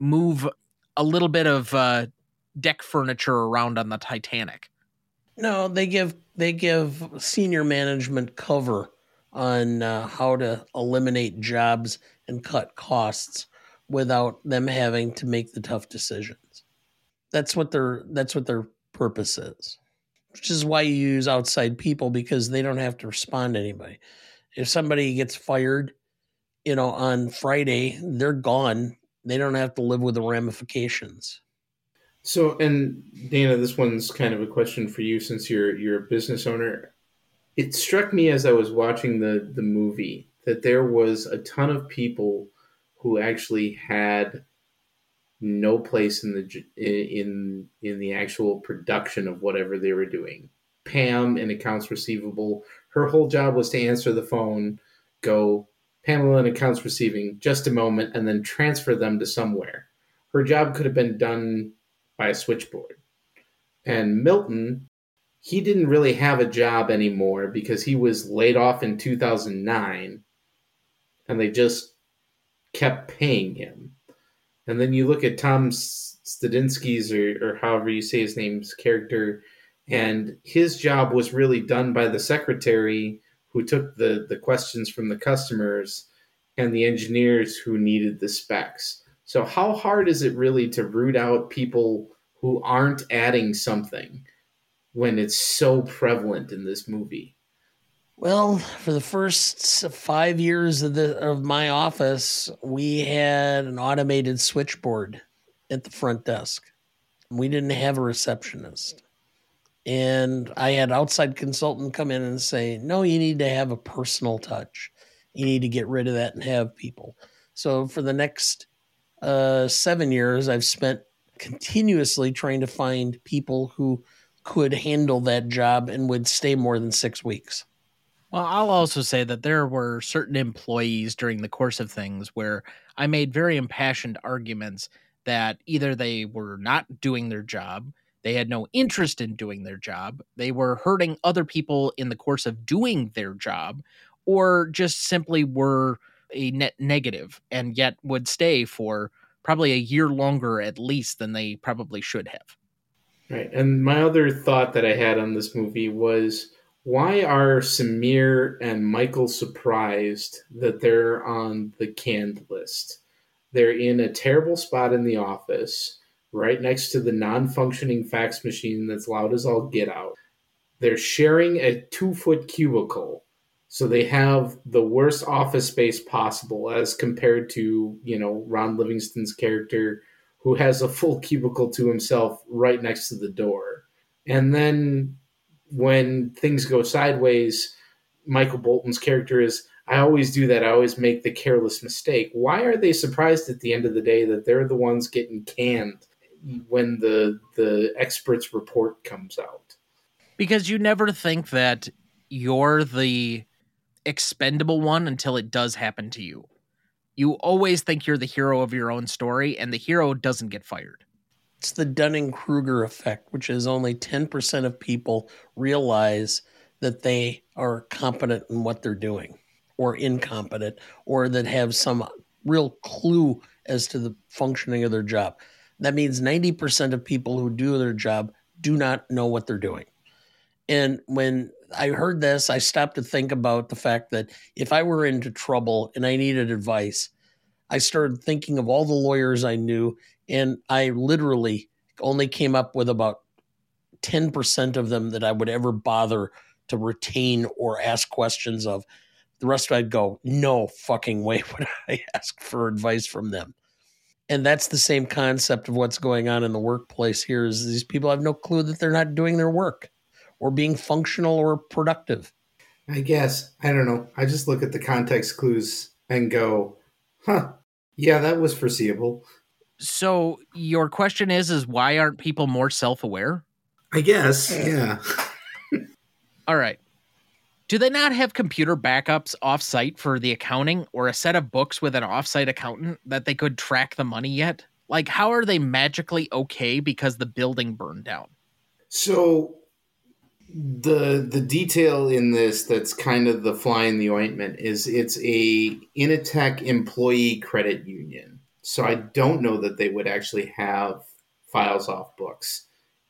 move a little bit of uh, deck furniture around on the Titanic.
No, they give they give senior management cover on uh, how to eliminate jobs and cut costs without them having to make the tough decisions. That's what their that's what their purpose is. Which is why you use outside people because they don't have to respond to anybody. If somebody gets fired, you know, on Friday, they're gone. They don't have to live with the ramifications.
So, and Dana, this one's kind of a question for you since you're you're a business owner. It struck me as I was watching the the movie that there was a ton of people who actually had no place in the in in the actual production of whatever they were doing. Pam in accounts receivable, her whole job was to answer the phone, go Pamela in accounts receiving, just a moment, and then transfer them to somewhere. Her job could have been done by a switchboard. And Milton, he didn't really have a job anymore because he was laid off in 2009 and they just kept paying him. And then you look at Tom Stadinsky's, or, or however you say his name's character, and his job was really done by the secretary who took the, the questions from the customers and the engineers who needed the specs. So, how hard is it really to root out people who aren't adding something when it's so prevalent in this movie?
Well, for the first five years of the of my office, we had an automated switchboard at the front desk. We didn't have a receptionist. And I had outside consultant come in and say, no, you need to have a personal touch. You need to get rid of that and have people. So for the next uh, seven years, I've spent continuously trying to find people who could handle that job and would stay more than six weeks.
Well, I'll also say that there were certain employees during the course of things where I made very impassioned arguments that either they were not doing their job, they had no interest in doing their job, they were hurting other people in the course of doing their job, or just simply were a net negative and yet would stay for probably a year longer at least than they probably should have.
Right. And my other thought that I had on this movie was why are Samir and Michael surprised that they're on the canned list? They're in a terrible spot in the office, right next to the non functioning fax machine that's loud as all get out. They're sharing a two foot cubicle. So they have the worst office space possible as compared to, you know, Ron Livingston's character who has a full cubicle to himself right next to the door. And then when things go sideways, Michael Bolton's character is I always do that. I always make the careless mistake. Why are they surprised at the end of the day that they're the ones getting canned when the the experts report comes out?
Because you never think that you're the expendable one until it does happen to you. You always think you're the hero of your own story and the hero doesn't get fired.
It's the Dunning Kruger effect, which is only 10% of people realize that they are competent in what they're doing or incompetent or that have some real clue as to the functioning of their job. That means 90% of people who do their job do not know what they're doing. And when I heard this, I stopped to think about the fact that if I were into trouble and I needed advice, I started thinking of all the lawyers I knew and I literally only came up with about 10% of them that I would ever bother to retain or ask questions of. The rest I'd go, no fucking way would I ask for advice from them. And that's the same concept of what's going on in the workplace here is these people have no clue that they're not doing their work or being functional or productive.
I guess. I don't know. I just look at the context clues and go, huh, yeah, that was foreseeable.
So your question is is why aren't people more self-aware?
I guess, hmm. yeah.
All right. Do they not have computer backups off-site for the accounting or a set of books with an off-site accountant that they could track the money yet? Like how are they magically okay because the building burned down?
So the the detail in this that's kind of the fly in the ointment is it's a Initech employee credit union So I don't know that they would actually have files off books.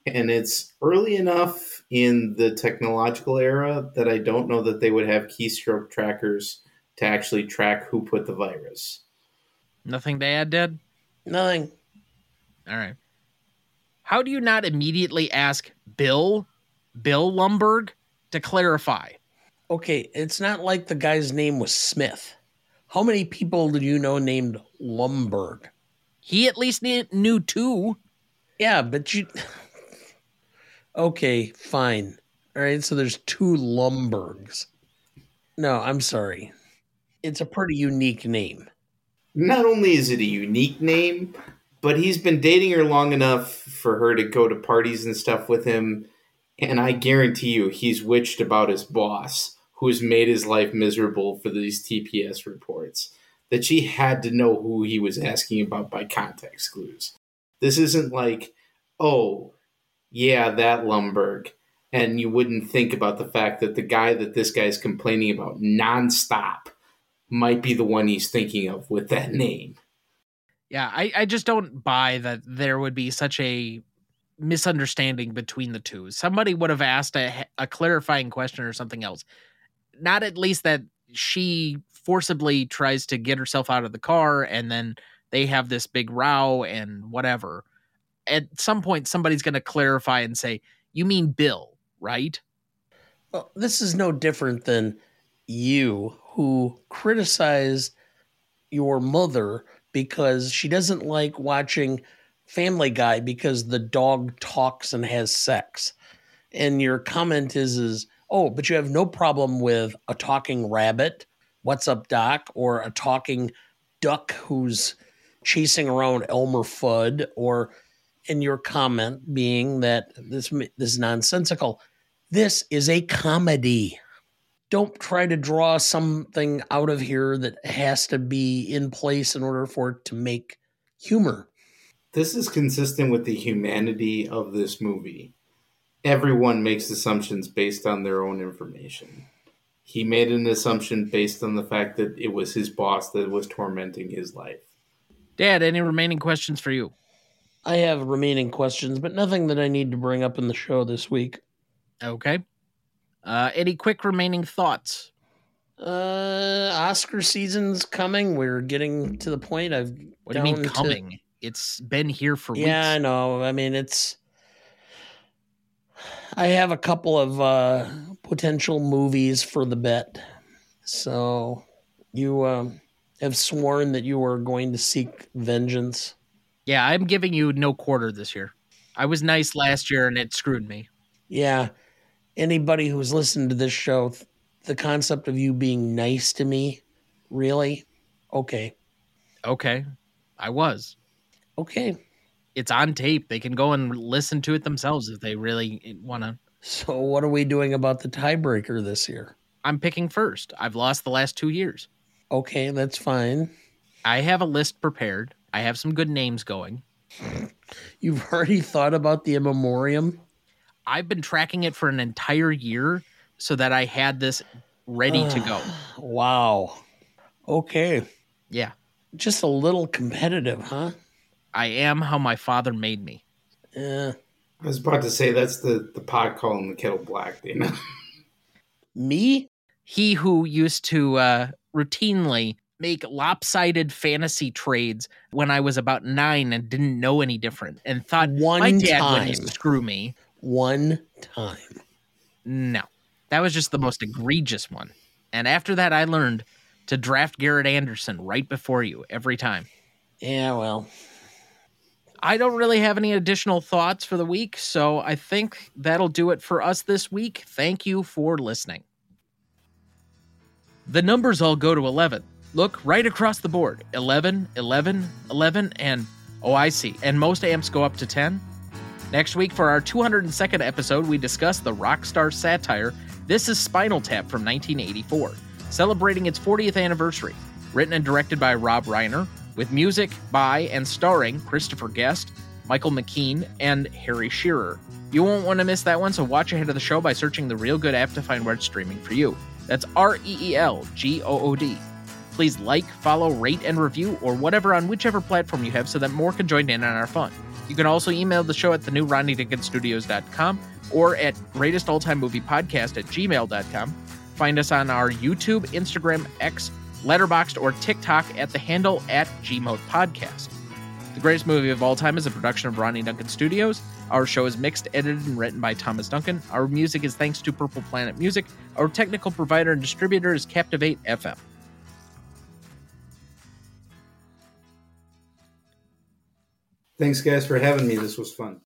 And it's early enough in the technological era that I don't know that they would have keystroke trackers to actually track who put the virus.
Nothing to add, Dad?
Nothing.
All right. How do you not immediately ask Bill, Bill Lumbergh, to clarify?
Okay, it's not like the guy's name was Smith. How many people do you know named Lumbergh?
He at least knew, knew two.
Yeah, but you. Okay, fine. All right, so there's two Lumberghs. No, I'm sorry. It's a pretty unique name.
Not only is it a unique name, but he's been dating her long enough for her to go to parties and stuff with him. And I guarantee you, he's witched about his boss, who's made his life miserable for these TPS reports, that she had to know who he was asking about by context clues. This isn't like, oh, yeah, that Lumbergh. And you wouldn't think about the fact that the guy that this guy's complaining about nonstop might be the one he's thinking of with that name.
Yeah, I, I just don't buy that there would be such a misunderstanding between the two. Somebody would have asked a, a clarifying question or something else. Not at least that she forcibly tries to get herself out of the car and then they have this big row and whatever. At some point, somebody's going to clarify and say, You mean Bill, right?
Well, this is no different than you who criticized your mother because she doesn't like watching Family Guy because the dog talks and has sex. And your comment is is, "Oh, but you have no problem with a talking rabbit, what's up doc, or a talking duck who's chasing around Elmer Fudd or in your comment being that this this is nonsensical. This is a comedy don't try to draw something out of here that has to be in place in order for it to make humor.
This is consistent with the humanity of this movie. Everyone makes assumptions based on their own information. He made an assumption based on the fact that it was his boss that was tormenting his life.
Dad, any remaining questions for you?
I have remaining questions, but nothing that I need to bring up in the show this week.
Okay. Uh, any quick remaining thoughts?
Uh, Oscar season's coming. We're getting to the point. I've
what do you mean coming? To... It's been here for weeks.
yeah, weeks. I know. I mean, it's. I have a couple of uh, potential movies for the bet, so you um, have sworn that you are going to seek vengeance.
Yeah, I'm giving you no quarter this year. I was nice last year, and it screwed me.
Yeah, anybody who's listened to this show, the concept of you being nice to me, really? Okay.
Okay. I was.
Okay.
It's on tape. They can go and listen to it themselves if they really want to.
So, what are we doing about the tiebreaker this year?
I'm picking first. I've lost the last two years.
Okay, that's fine.
I have a list prepared. I have some good names going.
You've already thought about the memoriam?
I've been tracking it for an entire year so that I had this ready to go.
Wow. Okay.
Yeah.
Just a little competitive, huh?
I am how my father made me.
Yeah.
I was about to say that's the the pot calling the kettle black, you know.
me?
He who used to uh, routinely make lopsided fantasy trades when I was about nine and didn't know any different and thought
One
my dad
time.
would screw me
one time.
No, that was just the most egregious one. And after that, I learned to draft Garrett Anderson right before you every time.
Yeah, well.
I don't really have any additional thoughts for the week, so I think that'll do it for us this week. Thank you for listening. The numbers all go to 11. Look right across the board 11, 11, 11, and oh, I see. And most amps go up to 10. Next week, for our 202nd episode, we discuss the Rockstar satire This is Spinal Tap from 1984, celebrating its 40th anniversary. Written and directed by Rob Reiner, with music by and starring Christopher Guest, Michael McKean, and Harry Shearer. You won't want to miss that one, so watch ahead of the show by searching the Reelgood app to find where it's streaming for you. That's R E E L G O O D. Please like, follow, rate, and review, or whatever on whichever platform you have so that more can join in on our fun. You can also email the show at the new Studios.com or at greatest all time movie podcast at gmail.com. Find us on our YouTube, Instagram, X, Letterboxd, or TikTok at the handle at Gmoat Podcast. The Greatest Movie of All Time is a production of Ronnie Duncan Studios. Our show is mixed, edited, and written by Thomas Duncan. Our music is thanks to Purple Planet Music. Our technical provider and distributor is Captivate FM.
Thanks, guys, for having me. This was fun.